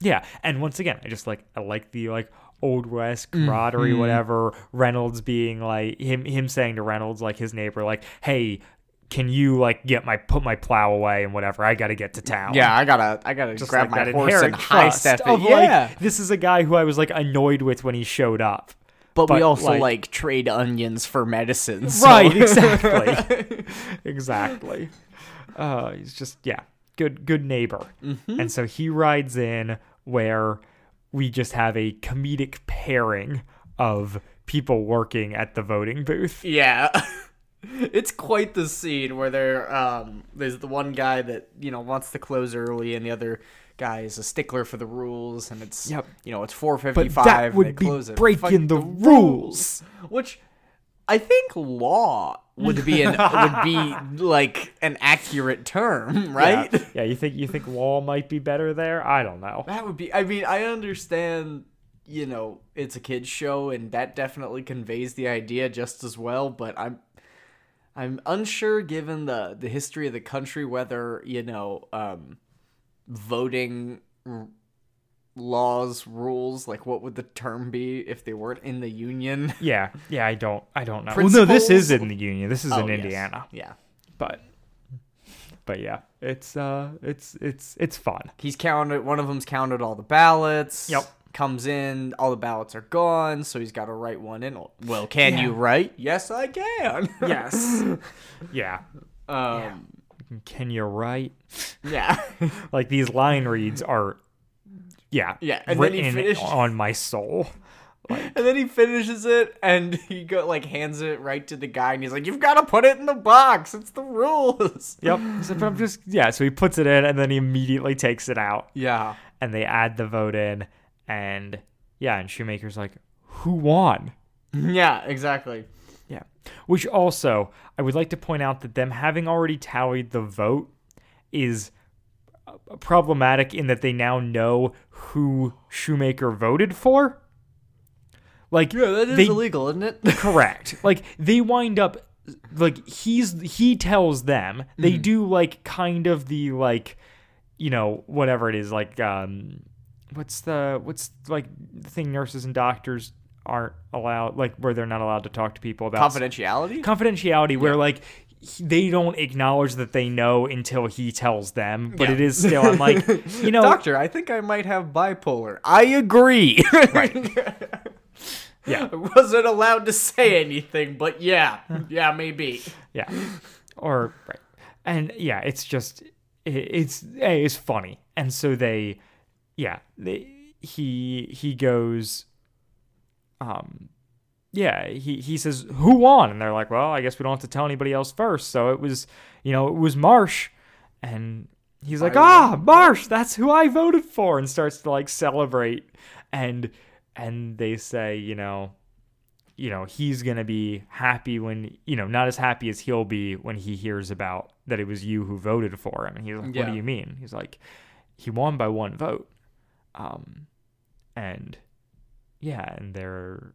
yeah and once again i just like i like the like old west camaraderie whatever reynolds being like him him saying to reynolds like his neighbor like hey can you like get my put my plow away and whatever i gotta get to town Yeah, I gotta, I gotta just grab like my horse and high step it. Yeah, like this is a guy who i was like annoyed with when he showed up but, we also like- like, trade onions for medicine. so- Right, exactly. exactly. Uh, he's just yeah, good good neighbor. Mm-hmm. And so he rides in where we just have a comedic pairing of people working at the voting booth. Yeah. It's quite the scene where there um there's the one guy that, you know, wants to close early and the other guy is a stickler for the rules and it's Yep. you know, it's But 4:55 that would they be close it. breaking Fight the rules. which I think law would be an would be like an accurate term, right? Yeah. yeah, you think you think law might be better there? I don't know. That would be. I mean, I understand. You know, it's a kids show, and that definitely conveys the idea just as well. But I'm, I'm unsure, given the the history of the country, whether you know, um, voting r- laws, rules, like what would the term be if they weren't in the union? Yeah, yeah, I don't I don't know. Well, no, this is in the union. This is Oh, in yes. Indiana. Yeah. But but yeah, it's uh it's it's it's fun. He's counted. One of them's counted all the ballots. Yep. Comes in, all the ballots are gone, so he's got to write one in. Well, can you write? Yes, I can. Yes. yeah. Um, Can you write? yeah. Like these line reads are yeah, Yeah, and then he written finished- on my soul. and then he finishes it, and he go like hands it right to the guy, and he's like, "You've got to put it in the box. It's the rules." Yep. So, but I'm just yeah, so he puts it in and then he immediately takes it out Yeah. and they add the vote in and yeah, and Shoemaker's like, "Who won?" Yeah. Exactly. Yeah. Which also, I would like to point out that them having already tallied the vote is uh, problematic in that they now know who Shoemaker voted for. Like Yeah, that is they, illegal, isn't it? correct. Like they wind up like he's he tells them they Mm-hmm. do like kind of the like you know whatever it is like um what's the what's like the thing nurses and doctors aren't allowed like where they're not allowed to talk to people about Confidentiality. confidentiality where like he- they don't acknowledge that they know until he tells them. But Yeah. it is still. I'm like, you know, Doctor, I think I might have bipolar. I agree. Yeah. I wasn't allowed to say anything, but yeah. Yeah, maybe. Yeah. Or right. And yeah, it's just it, it's it's funny. And so they yeah, they he he goes um yeah, he he says who won? And they're like, "Well, I guess we don't have to tell anybody else first. So it was, you know, it was Marsh and he's like, "Ah, Marsh, that's who I voted for." And starts to like celebrate and and they say, you know, you know, he's going to be happy when, you know, not as happy as he'll be when he hears about that it was you who voted for him. And he's like, what do you mean? He's like, he won by one vote. Um, and yeah, and there,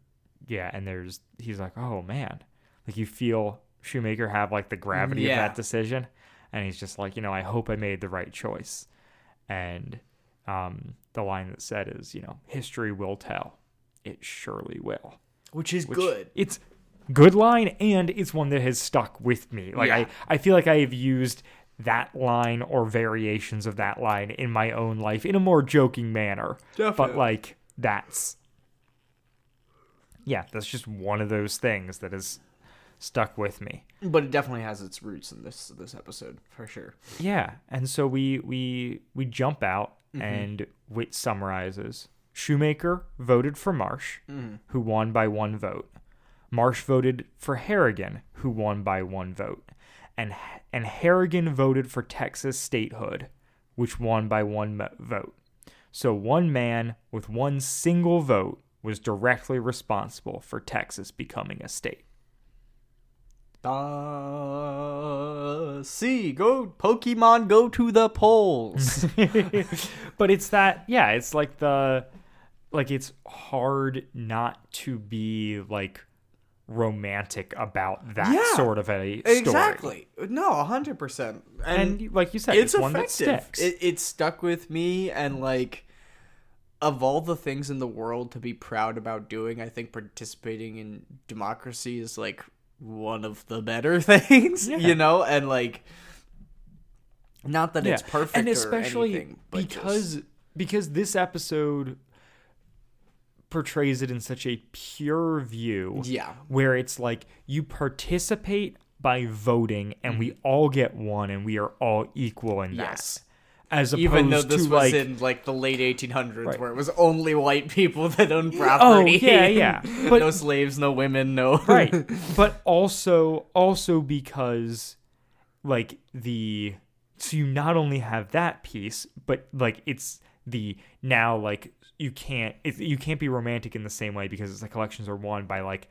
yeah, and there's, he's like, oh man, like you feel Shoemaker have like the gravity Yeah. of that decision. And he's just like, you know, I hope I made the right choice. And um, the line that said is, you know, history will tell. It surely will Which is which good. It's good line and it's one that has stuck with me. Like Yeah. I, I feel like I have used that line or variations of that line in my own life in a more joking manner. But like that's yeah, that's just one of those things that has stuck with me. But it definitely has its roots in this this episode, for sure. Yeah, and so we we we jump out mm-hmm. and Whit summarizes. Shoemaker voted for Marsh, mm-hmm. who won by one vote. Marsh voted for Harrigan, who won by one vote, and and Harrigan voted for Texas statehood, which won by one vote. So one man with one single vote was directly responsible for Texas becoming a state. Uh, see, go Pokemon, go to the polls. but it's that yeah it's like the like it's hard not to be like romantic about that Yeah, sort of a story exactly. No, hundred percent. and like you said it's it's, one that sticks It, it stuck with me, and like, of all the things in the world to be proud about doing, I think participating in democracy is like one of the better things. Yeah. You know, and like, not that it's perfect, and especially anything, but because just- because this episode portrays it in such a pure view Yeah. where it's like you participate by voting and we all get one and we are all equal in Mm-hmm. Yes. that as opposed even though this to was like in like the late 1800s Right. where it was only white people that owned property Oh, yeah, yeah. But- no slaves no women no right but also also because like the so you not only have that piece but like it's the now like you can't it, you can't be romantic in the same way because it's like elections are won by like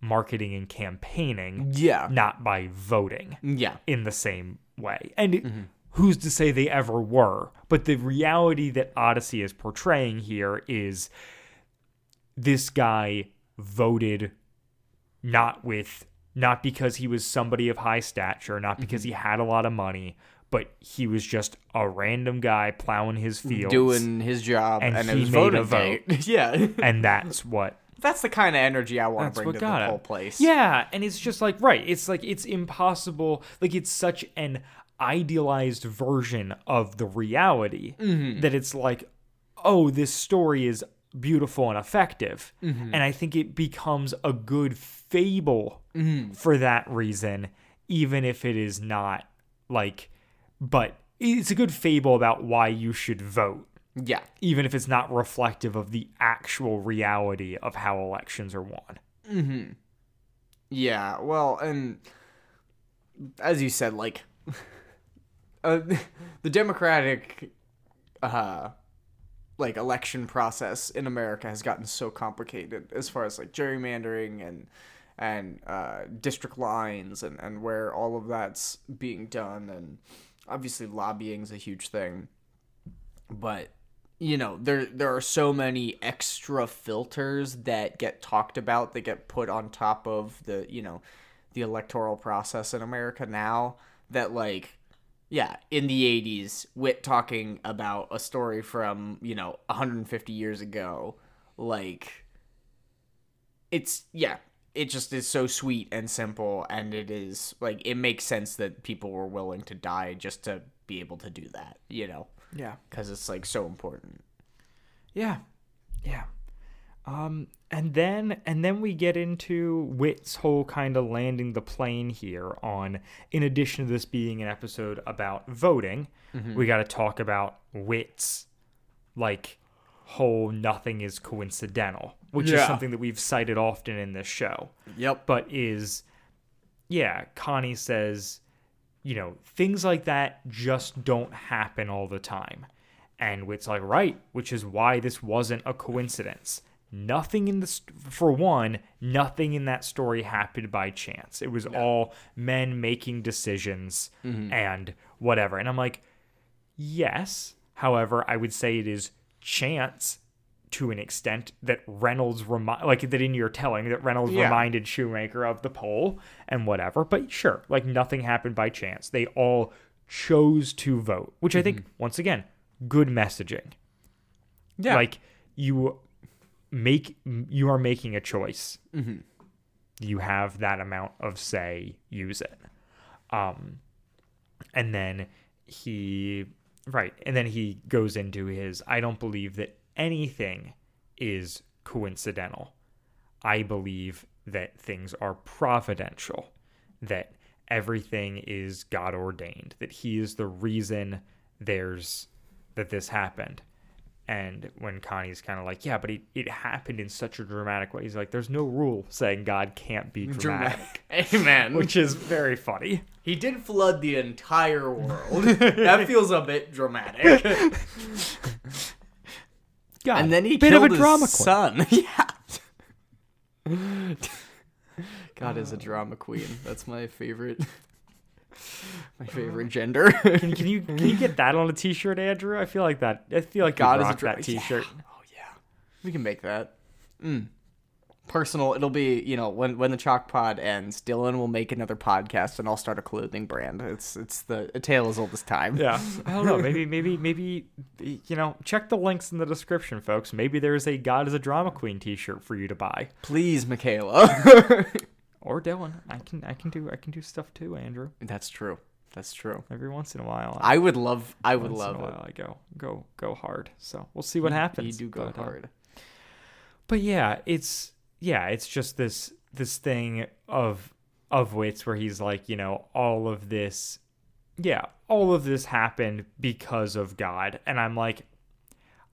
marketing and campaigning yeah not by voting yeah in the same way. And it- mm-hmm. who's to say they ever were? But the reality that Odyssey is portraying here is this guy voted not with not because he was somebody of high stature, not because mm-hmm. he had a lot of money, but he was just a random guy plowing his field, doing his job And and, he made a voting day. yeah and that's what that's the kind of energy i want to bring to the whole place Yeah, and it's just like right. It's like it's impossible. Like it's such an idealized version of the reality Mm-hmm. that it's like, oh, this story is beautiful and effective, Mm-hmm. and I think it becomes a good fable Mm-hmm. for that reason, even if it is not like, but it's a good fable about why you should vote. Yeah. Even if it's not reflective of the actual reality of how elections are won. Yeah, well, and as you said, like uh, the democratic, uh, like election process in America has gotten so complicated as far as like gerrymandering and and uh, district lines and and where all of that's being done, and obviously lobbying is a huge thing, but you know there there are so many extra filters that get talked about that get put on top of the you know the electoral process in America now that like yeah in the 80s Whit talking about a story from you know 150 years ago like it's yeah it just is so sweet and simple, and it is like it makes sense that people were willing to die just to be able to do that. You know, Yeah. because it's like so important. Yeah. Yeah. Um and then and then we get into Whit's whole kind of landing the plane here on in addition to this being an episode about voting, we got to talk about Whit's like whole nothing is coincidental, which is something that we've cited often in this show. Yep. but is yeah connie says you know things like that just don't happen all the time. And it's like right which is why this wasn't a coincidence. Nothing in the st- for one nothing in that story happened by chance. It was all men making decisions mm-hmm. and whatever. And i'm like yes. However i would say it is chance to an extent that Reynolds remi- like that in your telling that Reynolds Yeah. reminded Shoemaker of the poll and whatever. But sure, like nothing happened by chance. They all chose to vote, which I think once again, good messaging. Yeah. Like you make you are making a choice. You have that amount of say. Use it. Um, and then he right, and then he goes into his. I don't believe that anything is coincidental. I believe that things are providential. That everything is God ordained. That He is the reason there's that this happened. And when Connie's kind of like, yeah, but it, it happened in such a dramatic way. He's like, there's no rule saying God can't be dramatic, Amen. which is very funny. he did flood the entire world. that feels a bit dramatic. God, and then he bit killed of a his drama son. yeah. God is a drama queen. That's my favorite. My favorite gender. Can, can you can you get that on a T-shirt, Andrew? I feel like that. I feel like God you is a rock dra- that T-shirt. Yeah. Oh yeah, we can make that. Mm. Personal. It'll be you know when when the chalk pod ends, Dylan will make another podcast and I'll start a clothing brand. It's it's the a tale as old as time. Yeah, I don't know. Maybe, maybe, maybe, you know, check the links in the description, folks. Maybe there's a God is a drama queen T-shirt for you to buy, Please, Michaela. or Dylan. I can, I can do, I can do stuff too, Andrew. That's true. That's true. Every once in a while, I would love. I would once love in a it. while, I go, go, go hard. So we'll see what happens. You do go but, uh, hard. but yeah, it's yeah, it's just this this thing of of Whit's where he's like, you know, all of this, yeah, all of this happened because of God, and I'm like,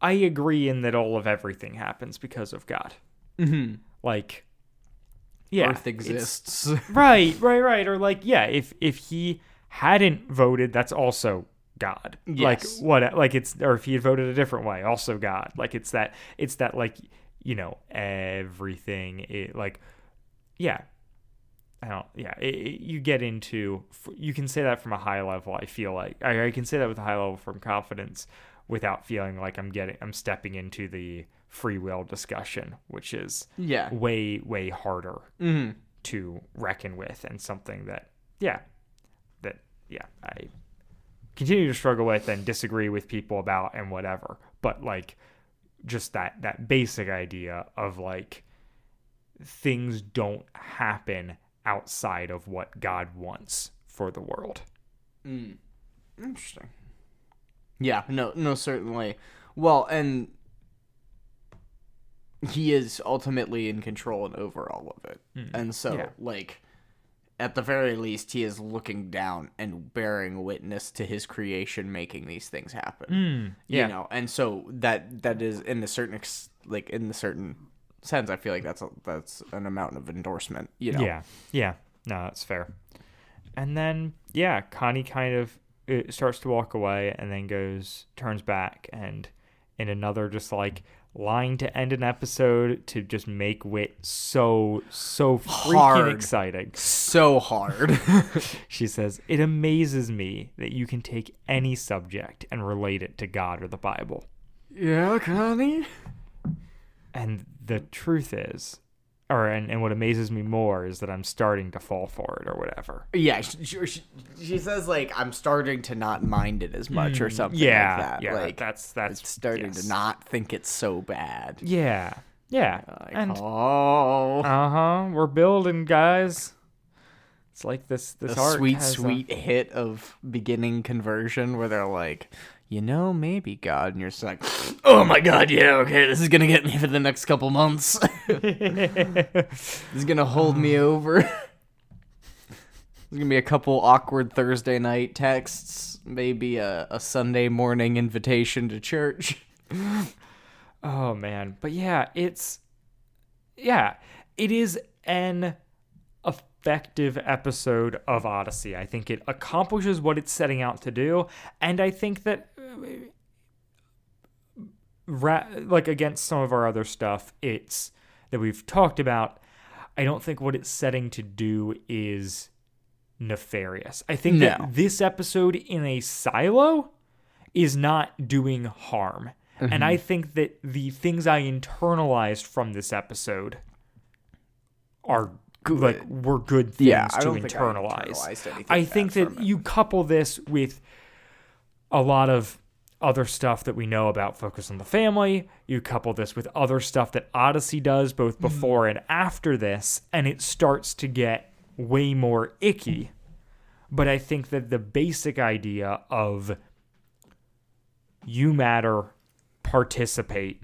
I agree in that all of everything happens because of God. Mm-hmm. Like, yeah, Earth exists. right, right, right. Or like, yeah, if if he hadn't voted, that's also God. Like what? Like it's or if he had voted a different way, also God. Like it's that. It's that like you know everything. It like yeah. I don't. Yeah, it, it- you get into. You can say that from a high level. I feel like I, I can say that with a high level from confidence, without feeling like I'm getting. I'm stepping into the free will discussion, which is yeah. way way harder Mm-hmm. to reckon with and something that yeah that yeah i continue to struggle with and disagree with people about and whatever but like just that that basic idea of like things don't happen outside of what god wants for the world Interesting. Yeah, no, no, certainly. Well, and he is ultimately in control and over all of it, and so Yeah. like at the very least, he is looking down and bearing witness to his creation making these things happen. yeah. You know, and so that that is in a certain ex- like in the certain sense, I feel like that's a, that's an amount of endorsement. You know, Yeah, yeah, no, that's fair. And then yeah, Connie kind of uh, starts to walk away, and then goes turns back, and in another just like line to end an episode to just make Whit so so freaking Hard. exciting. so hard. She says, "It amazes me that you can take any subject and relate it to God or the Bible." yeah, Connie. And the truth is, or and, and what amazes me more is that I'm starting to fall for it or whatever. Yeah, she, she, she- says like I'm starting to not mind it as much or something Mm, yeah, like that. yeah, like that's that's it's starting yes. to not think it's so bad. Yeah, Yeah. Like, and oh, uh huh, we're building, guys. It's like this this arc sweet, a- sweet hit of beginning conversion where they're like, you know, maybe God, and you're just like, oh my God, yeah, okay, this is gonna get me for the next couple months. this is gonna hold me over. There's gonna be a couple awkward Thursday night texts, maybe a, a Sunday morning invitation to church. Oh man, but yeah, it's yeah, it is an effective episode of Odyssey. I think it accomplishes what it's setting out to do, and I think that ra- like against some of our other stuff, it's that we've talked about. I don't think what it's setting to do is nefarious. I think No. that this episode in a silo is not doing harm. And I mm-hmm. think that the things I internalized from this episode are good. like were good things Yeah, I to don't think I internalize. internalized anything I think that you couple this with a lot of other stuff that we know about Focus on the Family. You couple this with other stuff that Odyssey does both Mm-hmm. before and after this, and it starts to get way more icky. But I think that the basic idea of you matter, participate,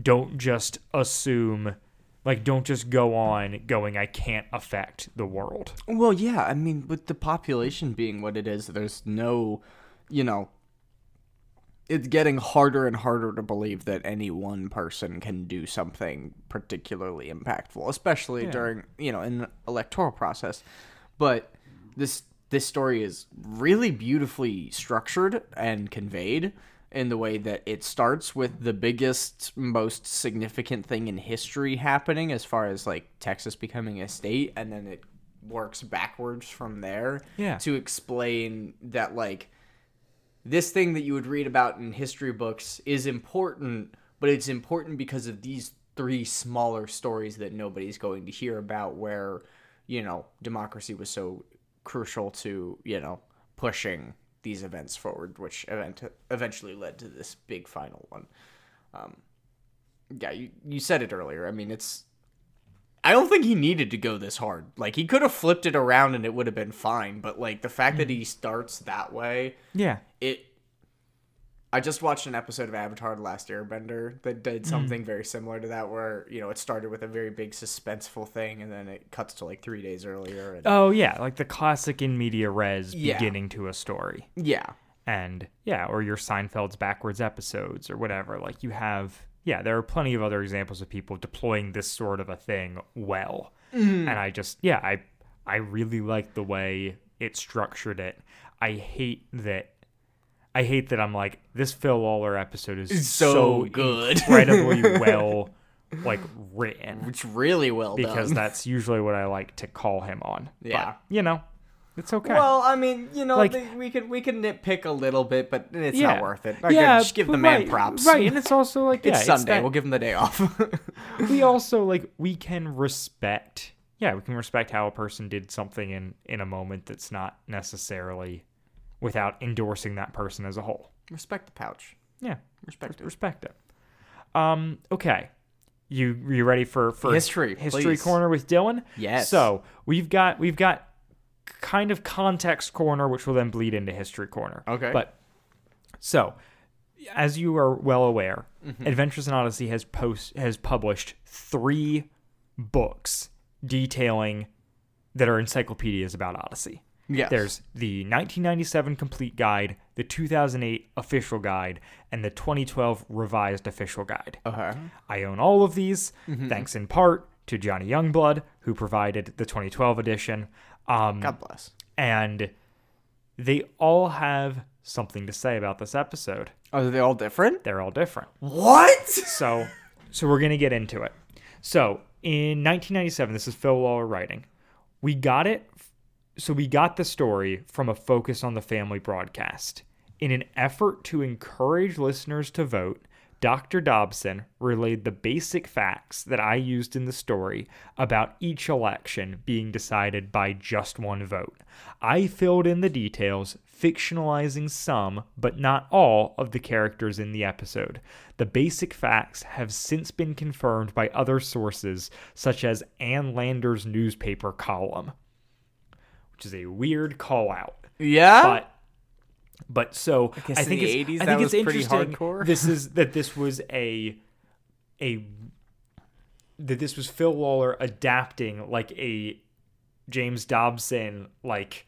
don't just assume, like, don't just go on going, I can't affect the world. Well, yeah, I mean, with the population being what it is, there's no, you know, it's getting harder and harder to believe that any one person can do something particularly impactful, especially during, you know, an electoral process. But this this story is really beautifully structured and conveyed in the way that it starts with the biggest most significant thing in history happening as far as like Texas becoming a state and then it works backwards from there Yeah. to explain that like this thing that you would read about in history books is important, but it's important because of these three smaller stories that nobody's going to hear about where, you know, democracy was so crucial to, you know, pushing these events forward, which event eventually led to this big final one. Um, yeah, you, you said it earlier. I mean, it's I don't think he needed to go this hard. Like he could have flipped it around and it would have been fine, but like the fact that he starts that way, Yeah. It I just watched an episode of Avatar: The Last Airbender that Hmm. did something very similar to that, where you know it started with a very big suspenseful thing, and then it cuts to like three days earlier. And, Oh, yeah. Like the classic in media res Yeah. beginning to a story. yeah, and yeah, or your Seinfeld's backwards episodes or whatever. Like you have, yeah, there are plenty of other examples of people deploying this sort of a thing well. And I just, yeah, I, I really like the way it structured it. I hate that. I hate that I'm like this Phil Lollar episode is so good. incredibly well, like written it's really well because done. that's usually what I like to call him on. Yeah. but, you know, it's okay. Well, I mean, you know, Like- they, we could we could nitpick a little bit, but it's yeah, not worth it. I yeah, just give the man right, props. right? And it's also like yeah, it's Sunday. that- we'll give him the day off. we also like we can respect yeah we can respect how a person did something in in a moment that's not necessarily without endorsing that person as a whole Respect the pouch. yeah Respect it. respect it um okay you you ready for for History, history please. corner with dylan Yes. so we've got we've got kind of context corner which will then bleed into history corner Okay. but so as you are well aware, Mm-hmm. Adventures in Odyssey has post has published three books detailing that are encyclopedias about Odyssey. Yes. There's the 1997 complete guide, the 2008 official guide, and the 2012 revised official guide. Okay. I own all of these, Mm-hmm. thanks in part to Johnny Youngblood, who provided the 2012 edition. Um, God bless. and they all have something to say about this episode. Are they all different? They're all different. What? So, so we're gonna get into it. So, in 1997, this is Phil Lollar writing. We got it. So we got the story from a Focus on the Family broadcast. In an effort to encourage listeners to vote, Dr. Dobson relayed the basic facts that I used in the story about each election being decided by just one vote. I filled in the details, fictionalizing some, but not all, of the characters in the episode. The basic facts have since been confirmed by other sources, such as Ann Lander's newspaper column, which is a weird call out Yeah. but but so I, in think it's 80s I think it's pretty interesting. hardcore. This is that this was a a that this was Phil Lollar adapting like a James Dobson like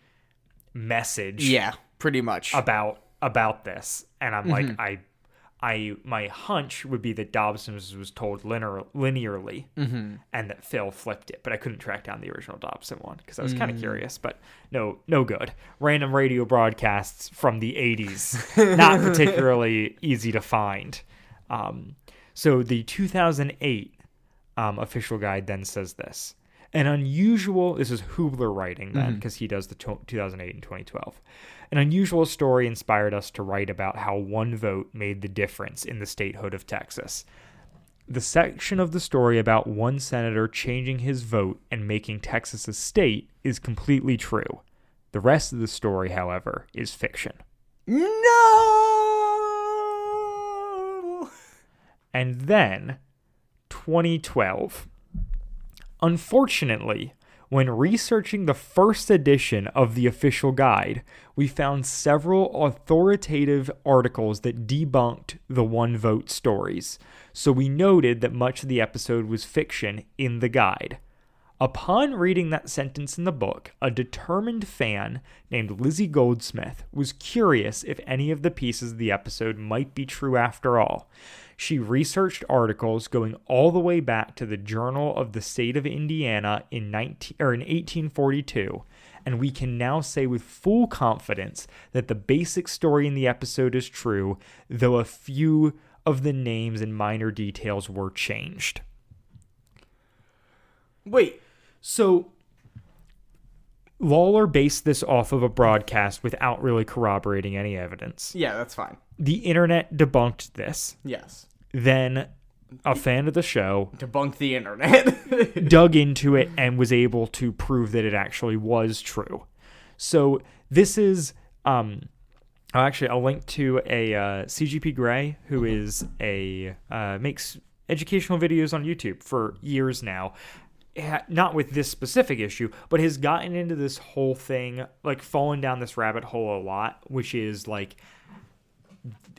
message yeah, pretty much. about about this, and I'm like Mm-hmm. I. I my hunch would be that Dobson's was, told linear, linearly, Mm-hmm. and that Phil flipped it, but I couldn't track down the original Dobson one because I was Mm. kind of curious. But no, no good. Random radio broadcasts from the '80s, not particularly easy to find. Um, so the 2008 um, official guide then says this: an unusual. This is Hoobler writing then mm-hmm. because he does the to 2008 and 2012. An unusual story inspired us to write about how one vote made the difference in the statehood of Texas. The section of the story about one senator changing his vote and making Texas a state is completely true. The rest of the story, however, is fiction. no. And then 2012. Unfortunately, when researching the first edition of the official guide, we found several authoritative articles that debunked the one vote stories. So we noted that much of the episode was fiction in the guide. Upon reading that sentence in the book, a determined fan named Lizzie Goldsmith was curious if any of the pieces of the episode might be true after all. She researched articles going all the way back to the Journal of the State of Indiana in 19 or in 1842, and we can now say with full confidence that the basic story in the episode is true, though a few of the names and minor details were changed. Wait. So Lollar based this off of a broadcast without really corroborating any evidence. Yeah, that's fine. The internet debunked this. Yes. Then a fan of the show debunked the internet. dug into it and was able to prove that it actually was true. So this is um oh, actually I'll link to a uh, CGP Grey who is a uh, makes educational videos on YouTube for years now. Not with this specific issue, but has gotten into this whole thing, like fallen down this rabbit hole a lot, which is like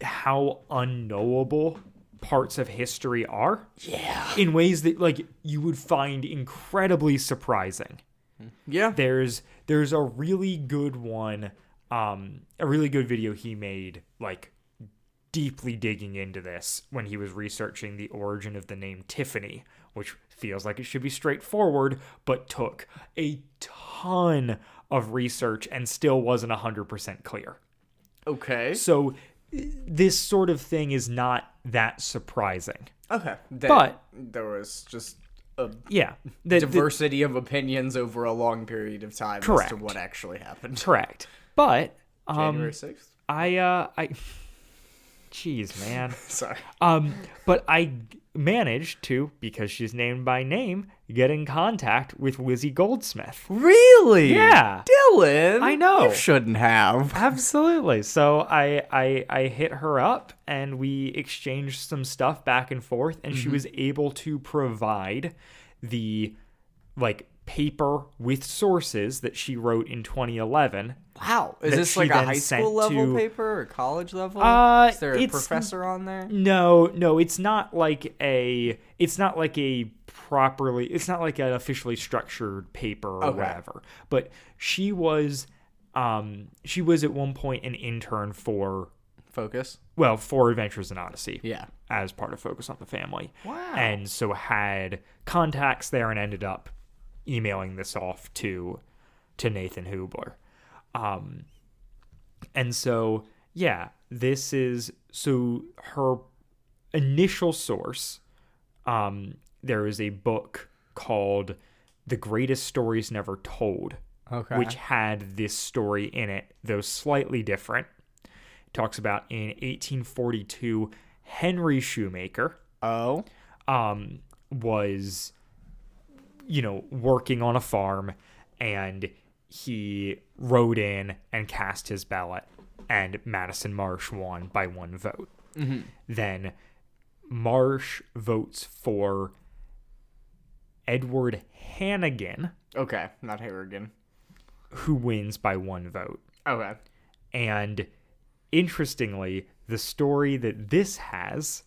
how unknowable parts of history are. Yeah. In ways that like you would find incredibly surprising. yeah. There's there's a really good one um a really good video he made like deeply digging into this when he was researching the origin of the name Tiffany, which feels like it should be straightforward, but took a ton of research and still wasn't 100% clear. Okay. So this sort of thing is not that surprising. Okay. Then But- there was just a Yeah. The, the- diversity of opinions over a long period of time as to what actually happened. correct. But um January 6th? I uh I Jeez, man. Sorry. Um but I managed to because she's named by name get in contact with Lizzie Goldsmith. Really? Yeah. Dylan. I know. You shouldn't have. Absolutely. So I, I I hit her up and we exchanged some stuff back and forth and she mm-hmm. was able to provide the like paper with sources that she wrote in 2011. Wow. Is this like a high school level to- paper or college level? Uh, Is there a professor on there? No, no, it's not like a it's not like a properly it's not like an officially structured paper or Okay. whatever. But she was um she was at one point an intern for Focus. well, for Adventures in Odyssey. Yeah. As part of Focus on the Family. Wow. And so had contacts there and ended up emailing this off to to Nathan Hoobler. Um and so yeah, this is so her initial source um there is a book called The Greatest Stories Never Told Okay. which had this story in it, though slightly different. It talks about in 1842, Henry Shoemaker Oh. um, was, you know, working on a farm and he rode in and cast his ballot, and Madison Marsh won by one vote. Mm-hmm. Then Marsh votes for Edward Hannegan, Okay. Not Harrigan. who wins by one vote. Okay. And interestingly, the story that this has,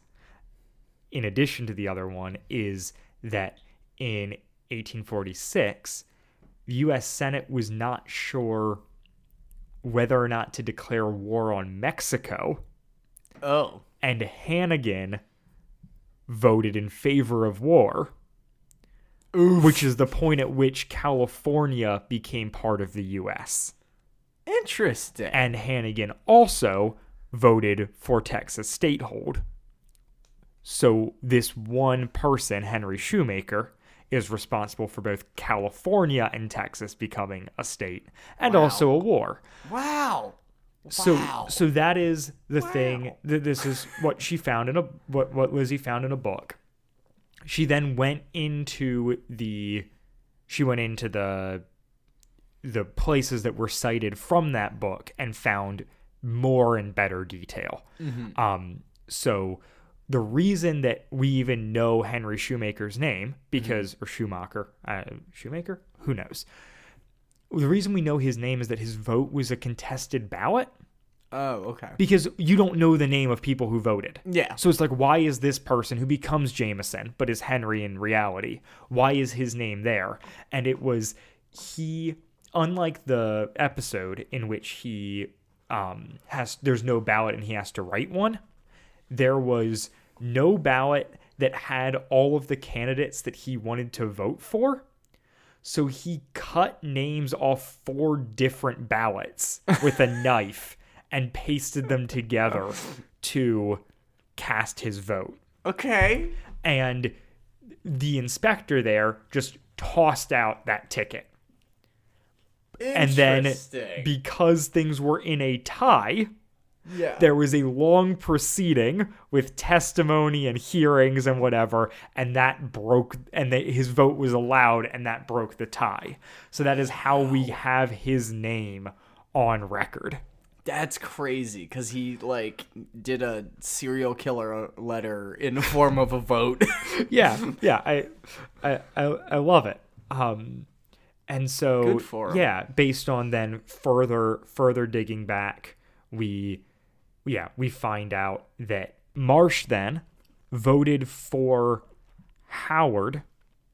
in addition to the other one, is that in 1846, the U.S. Senate was not sure whether or not to declare war on Mexico, Oh. and Hannegan voted in favor of war. Which is the point at which California became part of the U.S Interesting. and Hannegan also voted for Texas statehold. So this one person, Henry Shoemaker, is responsible for both California and Texas becoming a state and also a war. wow. So Wow. so that is the thing that this is what she found in a what what Lizzie found in a book. She then went into the she went into the the places that were cited from that book and found more and better detail. Um, so the reason that we even know Henry Shoemaker's name, because or Schumacher, uh, Shoemaker, who knows? The reason we know his name is that his vote was a contested ballot Oh, okay. because you don't know the name of people who voted. Yeah. So it's like, why is this person who becomes Jameson but is Henry in reality? Why is his name there? And it was he, unlike the episode in which he um, has there's no ballot and he has to write one. There was no ballot that had all of the candidates that he wanted to vote for. So he cut names off four different ballots with a knife and pasted them together to cast his vote. Okay. And the inspector there just tossed out that ticket. And then because things were in a tie, yeah. there was a long proceeding with testimony and hearings and whatever and that broke and his vote was allowed and that broke the tie so that is how we have his name on record That's crazy because he like did a serial killer letter in the form of a vote. yeah yeah I, I i i love it um and so Good for him. yeah based on then further further digging back we yeah we find out that marsh then voted for howard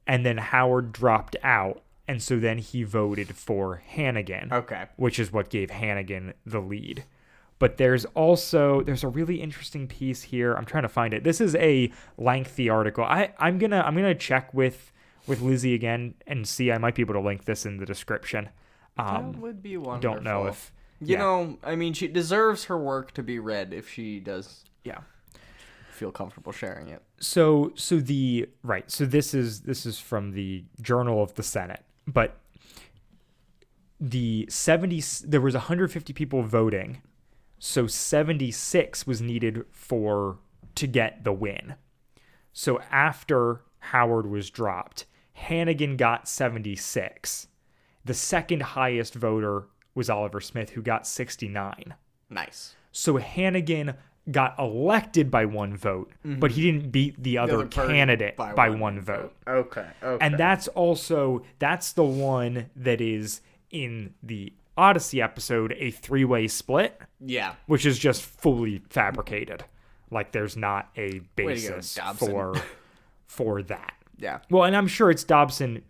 and then howard dropped out and so then he voted for hannegan Okay. which is what gave hannegan the lead. But there's also there's a really interesting piece here. I'm trying to find it. This is a lengthy article. I i'm gonna i'm gonna check with with lizzie again and see. I might be able to link this in the description. That um would be wonderful. don't know if you yeah. know. I mean, she deserves her work to be read if she does yeah feel comfortable sharing it. so so the right so this is this is from the journal of the senate but the 70 there was 150 people voting so 76 was needed for to get the win so after howard was dropped hannegan got 76 the second highest voter was oliver smith who got 69 Nice. so Hannegan got elected by one vote, but he mm-hmm. didn't beat the other, other candidate by by, one one, vote. Okay. Okay. And that's also that's the one that is in the Odyssey episode a three-way split, yeah. which is just fully fabricated. Like there's not a to go, basis for for that. Yeah. Well, and I'm sure it's Dobson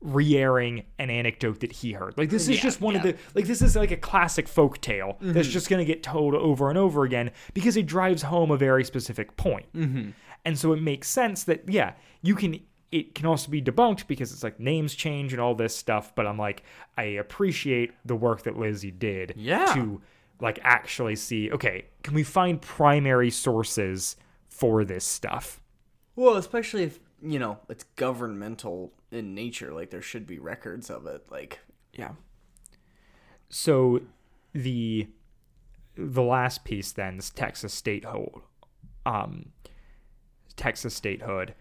re-airing an anecdote that he heard. Like this is Yeah, just one of the like this is like a classic folk tale that's just going to get told over and over again because it drives home a very specific point. Mm-hmm. And so it makes sense that yeah, you can it can also be debunked because it's like names change and all this stuff, but I'm like I appreciate the work that Lizzie did Yeah. to like actually see okay, can we find primary sources for this stuff? Well, especially if you know it's governmental in nature, like there should be records of it. Like, Yeah. So the the last piece then is Texas statehood um, Texas statehood.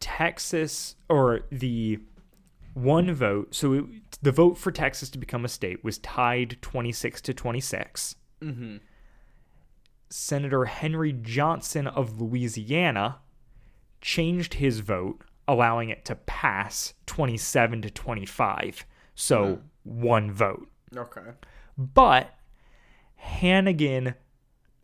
Texas or the one vote, so it, the vote for Texas to become a state was tied 26 to 26. Mm-hmm. Senator Henry Johnson of Louisiana changed his vote, allowing it to pass 27 to 25. So hmm. one vote. Okay. But Hannegan,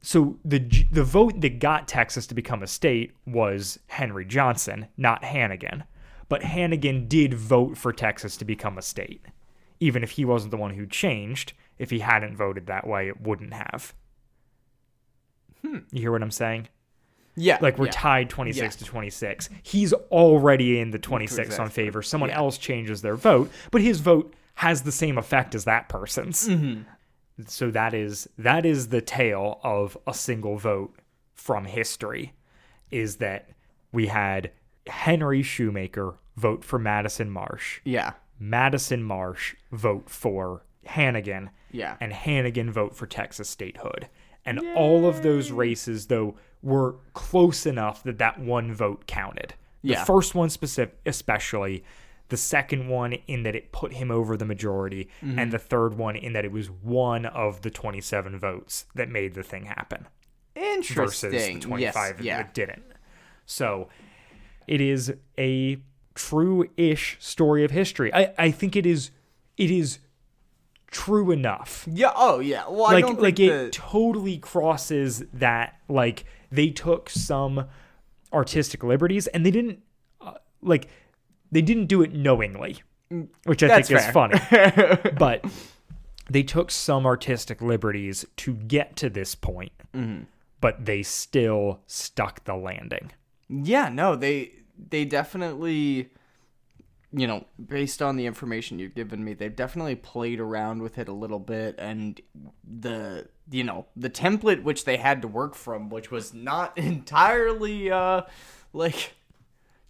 so the the vote that got Texas to become a state was Henry Johnson, not Hannegan. But Hannegan did vote for Texas to become a state, even if he wasn't the one who changed. If he hadn't voted that way, it wouldn't have. Hmm. You hear what I'm saying? Yeah. Like we're yeah. tied 26 Yeah. to 26. He's already in the 26 on favor. Someone yeah. else changes their vote, but his vote has the same effect as that person's. Mm-hmm. So that is that is the tale of a single vote from history is that we had Henry Shoemaker vote for Madison Marsh. Yeah. Madison Marsh vote for Hannegan. Yeah. And Hannegan vote for Texas statehood. And all of those races, though, were close enough that that one vote counted. The Yeah. first one, specific, especially. The second one, in that it put him over the majority. Mm-hmm. And the third one, in that it was one of the 27 votes that made the thing happen Interesting. versus the 25 yes. Yeah. that didn't. So it is a true-ish story of history. I, I think it is it is true enough. Yeah. Oh, yeah. Well, I like don't like it totally crosses that like they took some artistic liberties and they didn't uh, like they didn't do it knowingly, which I That's think is funny. but they took some artistic liberties to get to this point, Mm-hmm. but they still stuck the landing. Yeah, no, they they definitely you know, based on the information you've given me, they've definitely played around with it a little bit and the you know, the template which they had to work from, which was not entirely uh like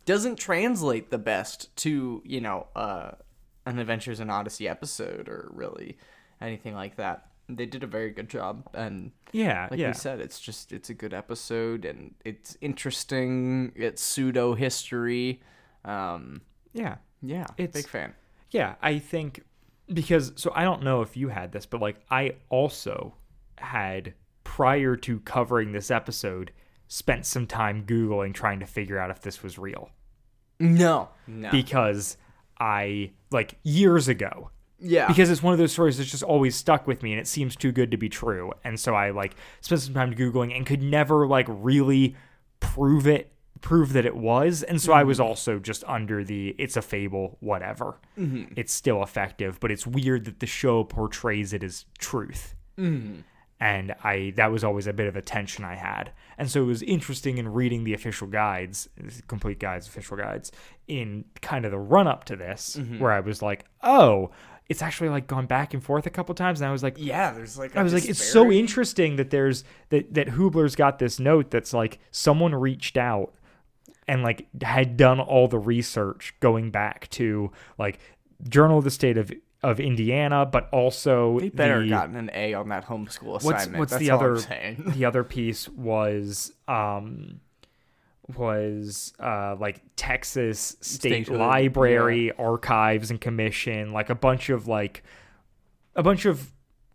doesn't translate the best to, you know, uh an Adventures in Odyssey episode or really anything like that. They did a very good job and Yeah, like yeah. we said, it's just it's a good episode and it's interesting. It's pseudo history. Um, yeah. yeah, It's- big fan. Yeah, I think because so I don't know if you had this, but like I also had prior to covering this episode spent some time googling trying to figure out if this was real. No, no, because I like years ago. Yeah, because it's one of those stories that's just always stuck with me and it seems too good to be true. And so i like spent some time googling and could never like really prove it prove that it was. And so i was mm-hmm. also just under the it's a fable whatever. Mm-hmm. It's still effective but it's weird that the show portrays it as truth mm-hmm. And I that was always a bit of a tension I had. And so it was interesting in reading the official guides, complete guides, official guides, in kind of the run up to this, mm-hmm. where I was like, oh, it's actually like gone back and forth a couple times, and I was like, yeah. There's like I was like, it's so interesting that there's that that Hoobler's got this note that's like someone reached out and like had done all the research going back to like Journal of the State of of Indiana, but also They better the, gotten an A on that homeschool what's assignment. what's That's the other the other piece was um was uh like Texas State Statehood, Library archives and commission like a bunch of like a bunch of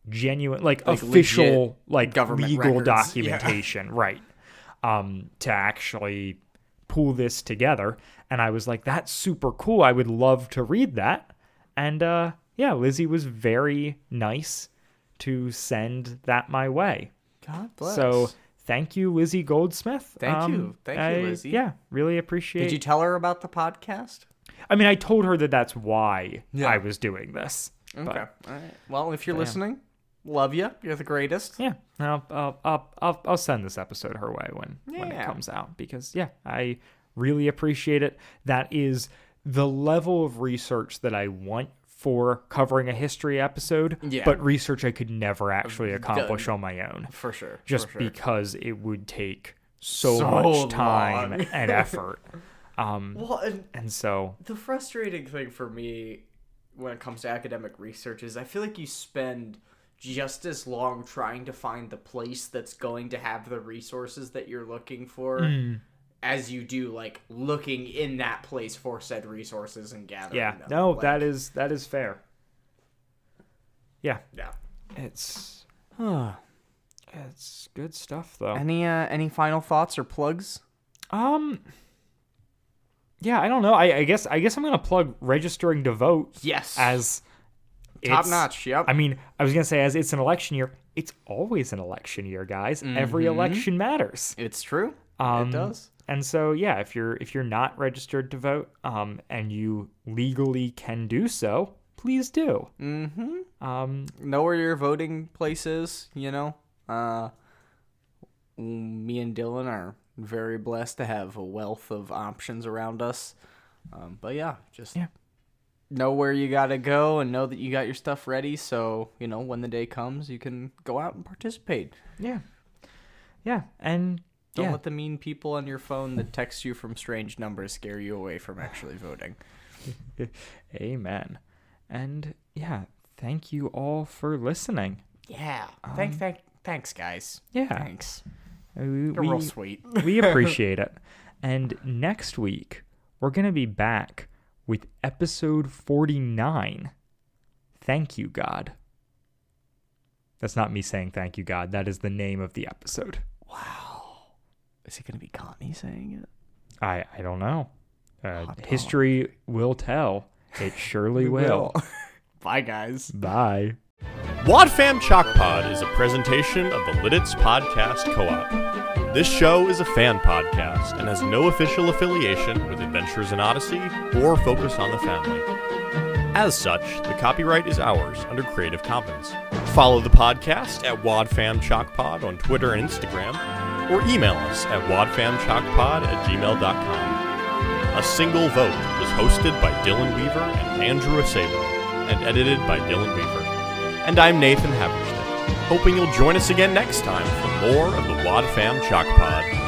genuine like, Like official like government legal records. Yeah. documentation right um to actually pull this together and I was like that's super cool I would love to read that and uh yeah Lizzie was very nice to send that my way God bless. so thank you, Lizzie Goldsmith. Um, Thank you. Thank you, Lizzie. Yeah, really appreciate. It. Did you tell her about the podcast? I mean, I told her that that's why Yeah. I was doing this. Okay. But, All right. Well, if you're listening, love you. You're the greatest. yeah, I'll, I'll, I'll, I'll, I'll send this episode her way when when it comes out because yeah, I really appreciate it. That is the level of research that I want for covering a history episode, Yeah. but research I could never actually accomplish on my own. For sure. just for sure. because it would take so, So much time and effort. Um, Well, and and so the frustrating thing for me when it comes to academic research is I feel like you spend just as long trying to find the place that's going to have the resources that you're looking for Mm. As you do like looking in that place for said resources and gathering Yeah. them. No, Like, that is that is fair. Yeah. yeah. It's it's good stuff though. Any uh, any final thoughts or plugs? um Yeah, I don't know. I, I guess I guess I'm gonna plug registering to vote Yes. as Top notch. Yep. I mean, I was gonna say as it's an election year, it's always an election year, guys. Every election matters. it's true. Um, it does. And so yeah, if you're if you're not registered to vote, um, and you legally can do so, please do. Mm-hmm. Um, Know where your voting place is. You know. Uh, me and Dylan are very blessed to have a wealth of options around us. Um, but yeah, just Yeah. know where you gotta go and know that you got your stuff ready. So you know when the day comes, you can go out and participate. yeah, yeah, and Don't yeah, let the mean people on your phone that text you from strange numbers scare you away from actually voting. amen. And yeah, thank you all for listening. Yeah. Thank, thank, thanks, guys. Yeah. Thanks. Uh, We, You're real sweet. we appreciate it. And next week, we're going to be back with episode 49. Thank you, God. That's not me saying thank you, God. That is the name of the episode. Is it gonna be Connie saying it? I, I don't know. Uh, Hot dog. history will tell. It surely will. Bye, guys. Bye. Wadfam Chalk Pod is a presentation of the Lidditz Podcast Co-op. This show is a fan podcast and has no official affiliation with Adventures in Odyssey or Focus on the Family. As such, the copyright is ours under Creative Commons. Follow the podcast at WadFamChalkPod on Twitter and Instagram, or email us at wadfamchalkpod at gmail.com. A Single Vote was hosted by Dylan Weaver and Andrew Acebo, and edited by Dylan Weaver. And I'm Nathan Haverstead, hoping you'll join us again next time for more of the Wad Fam Chalk Pod.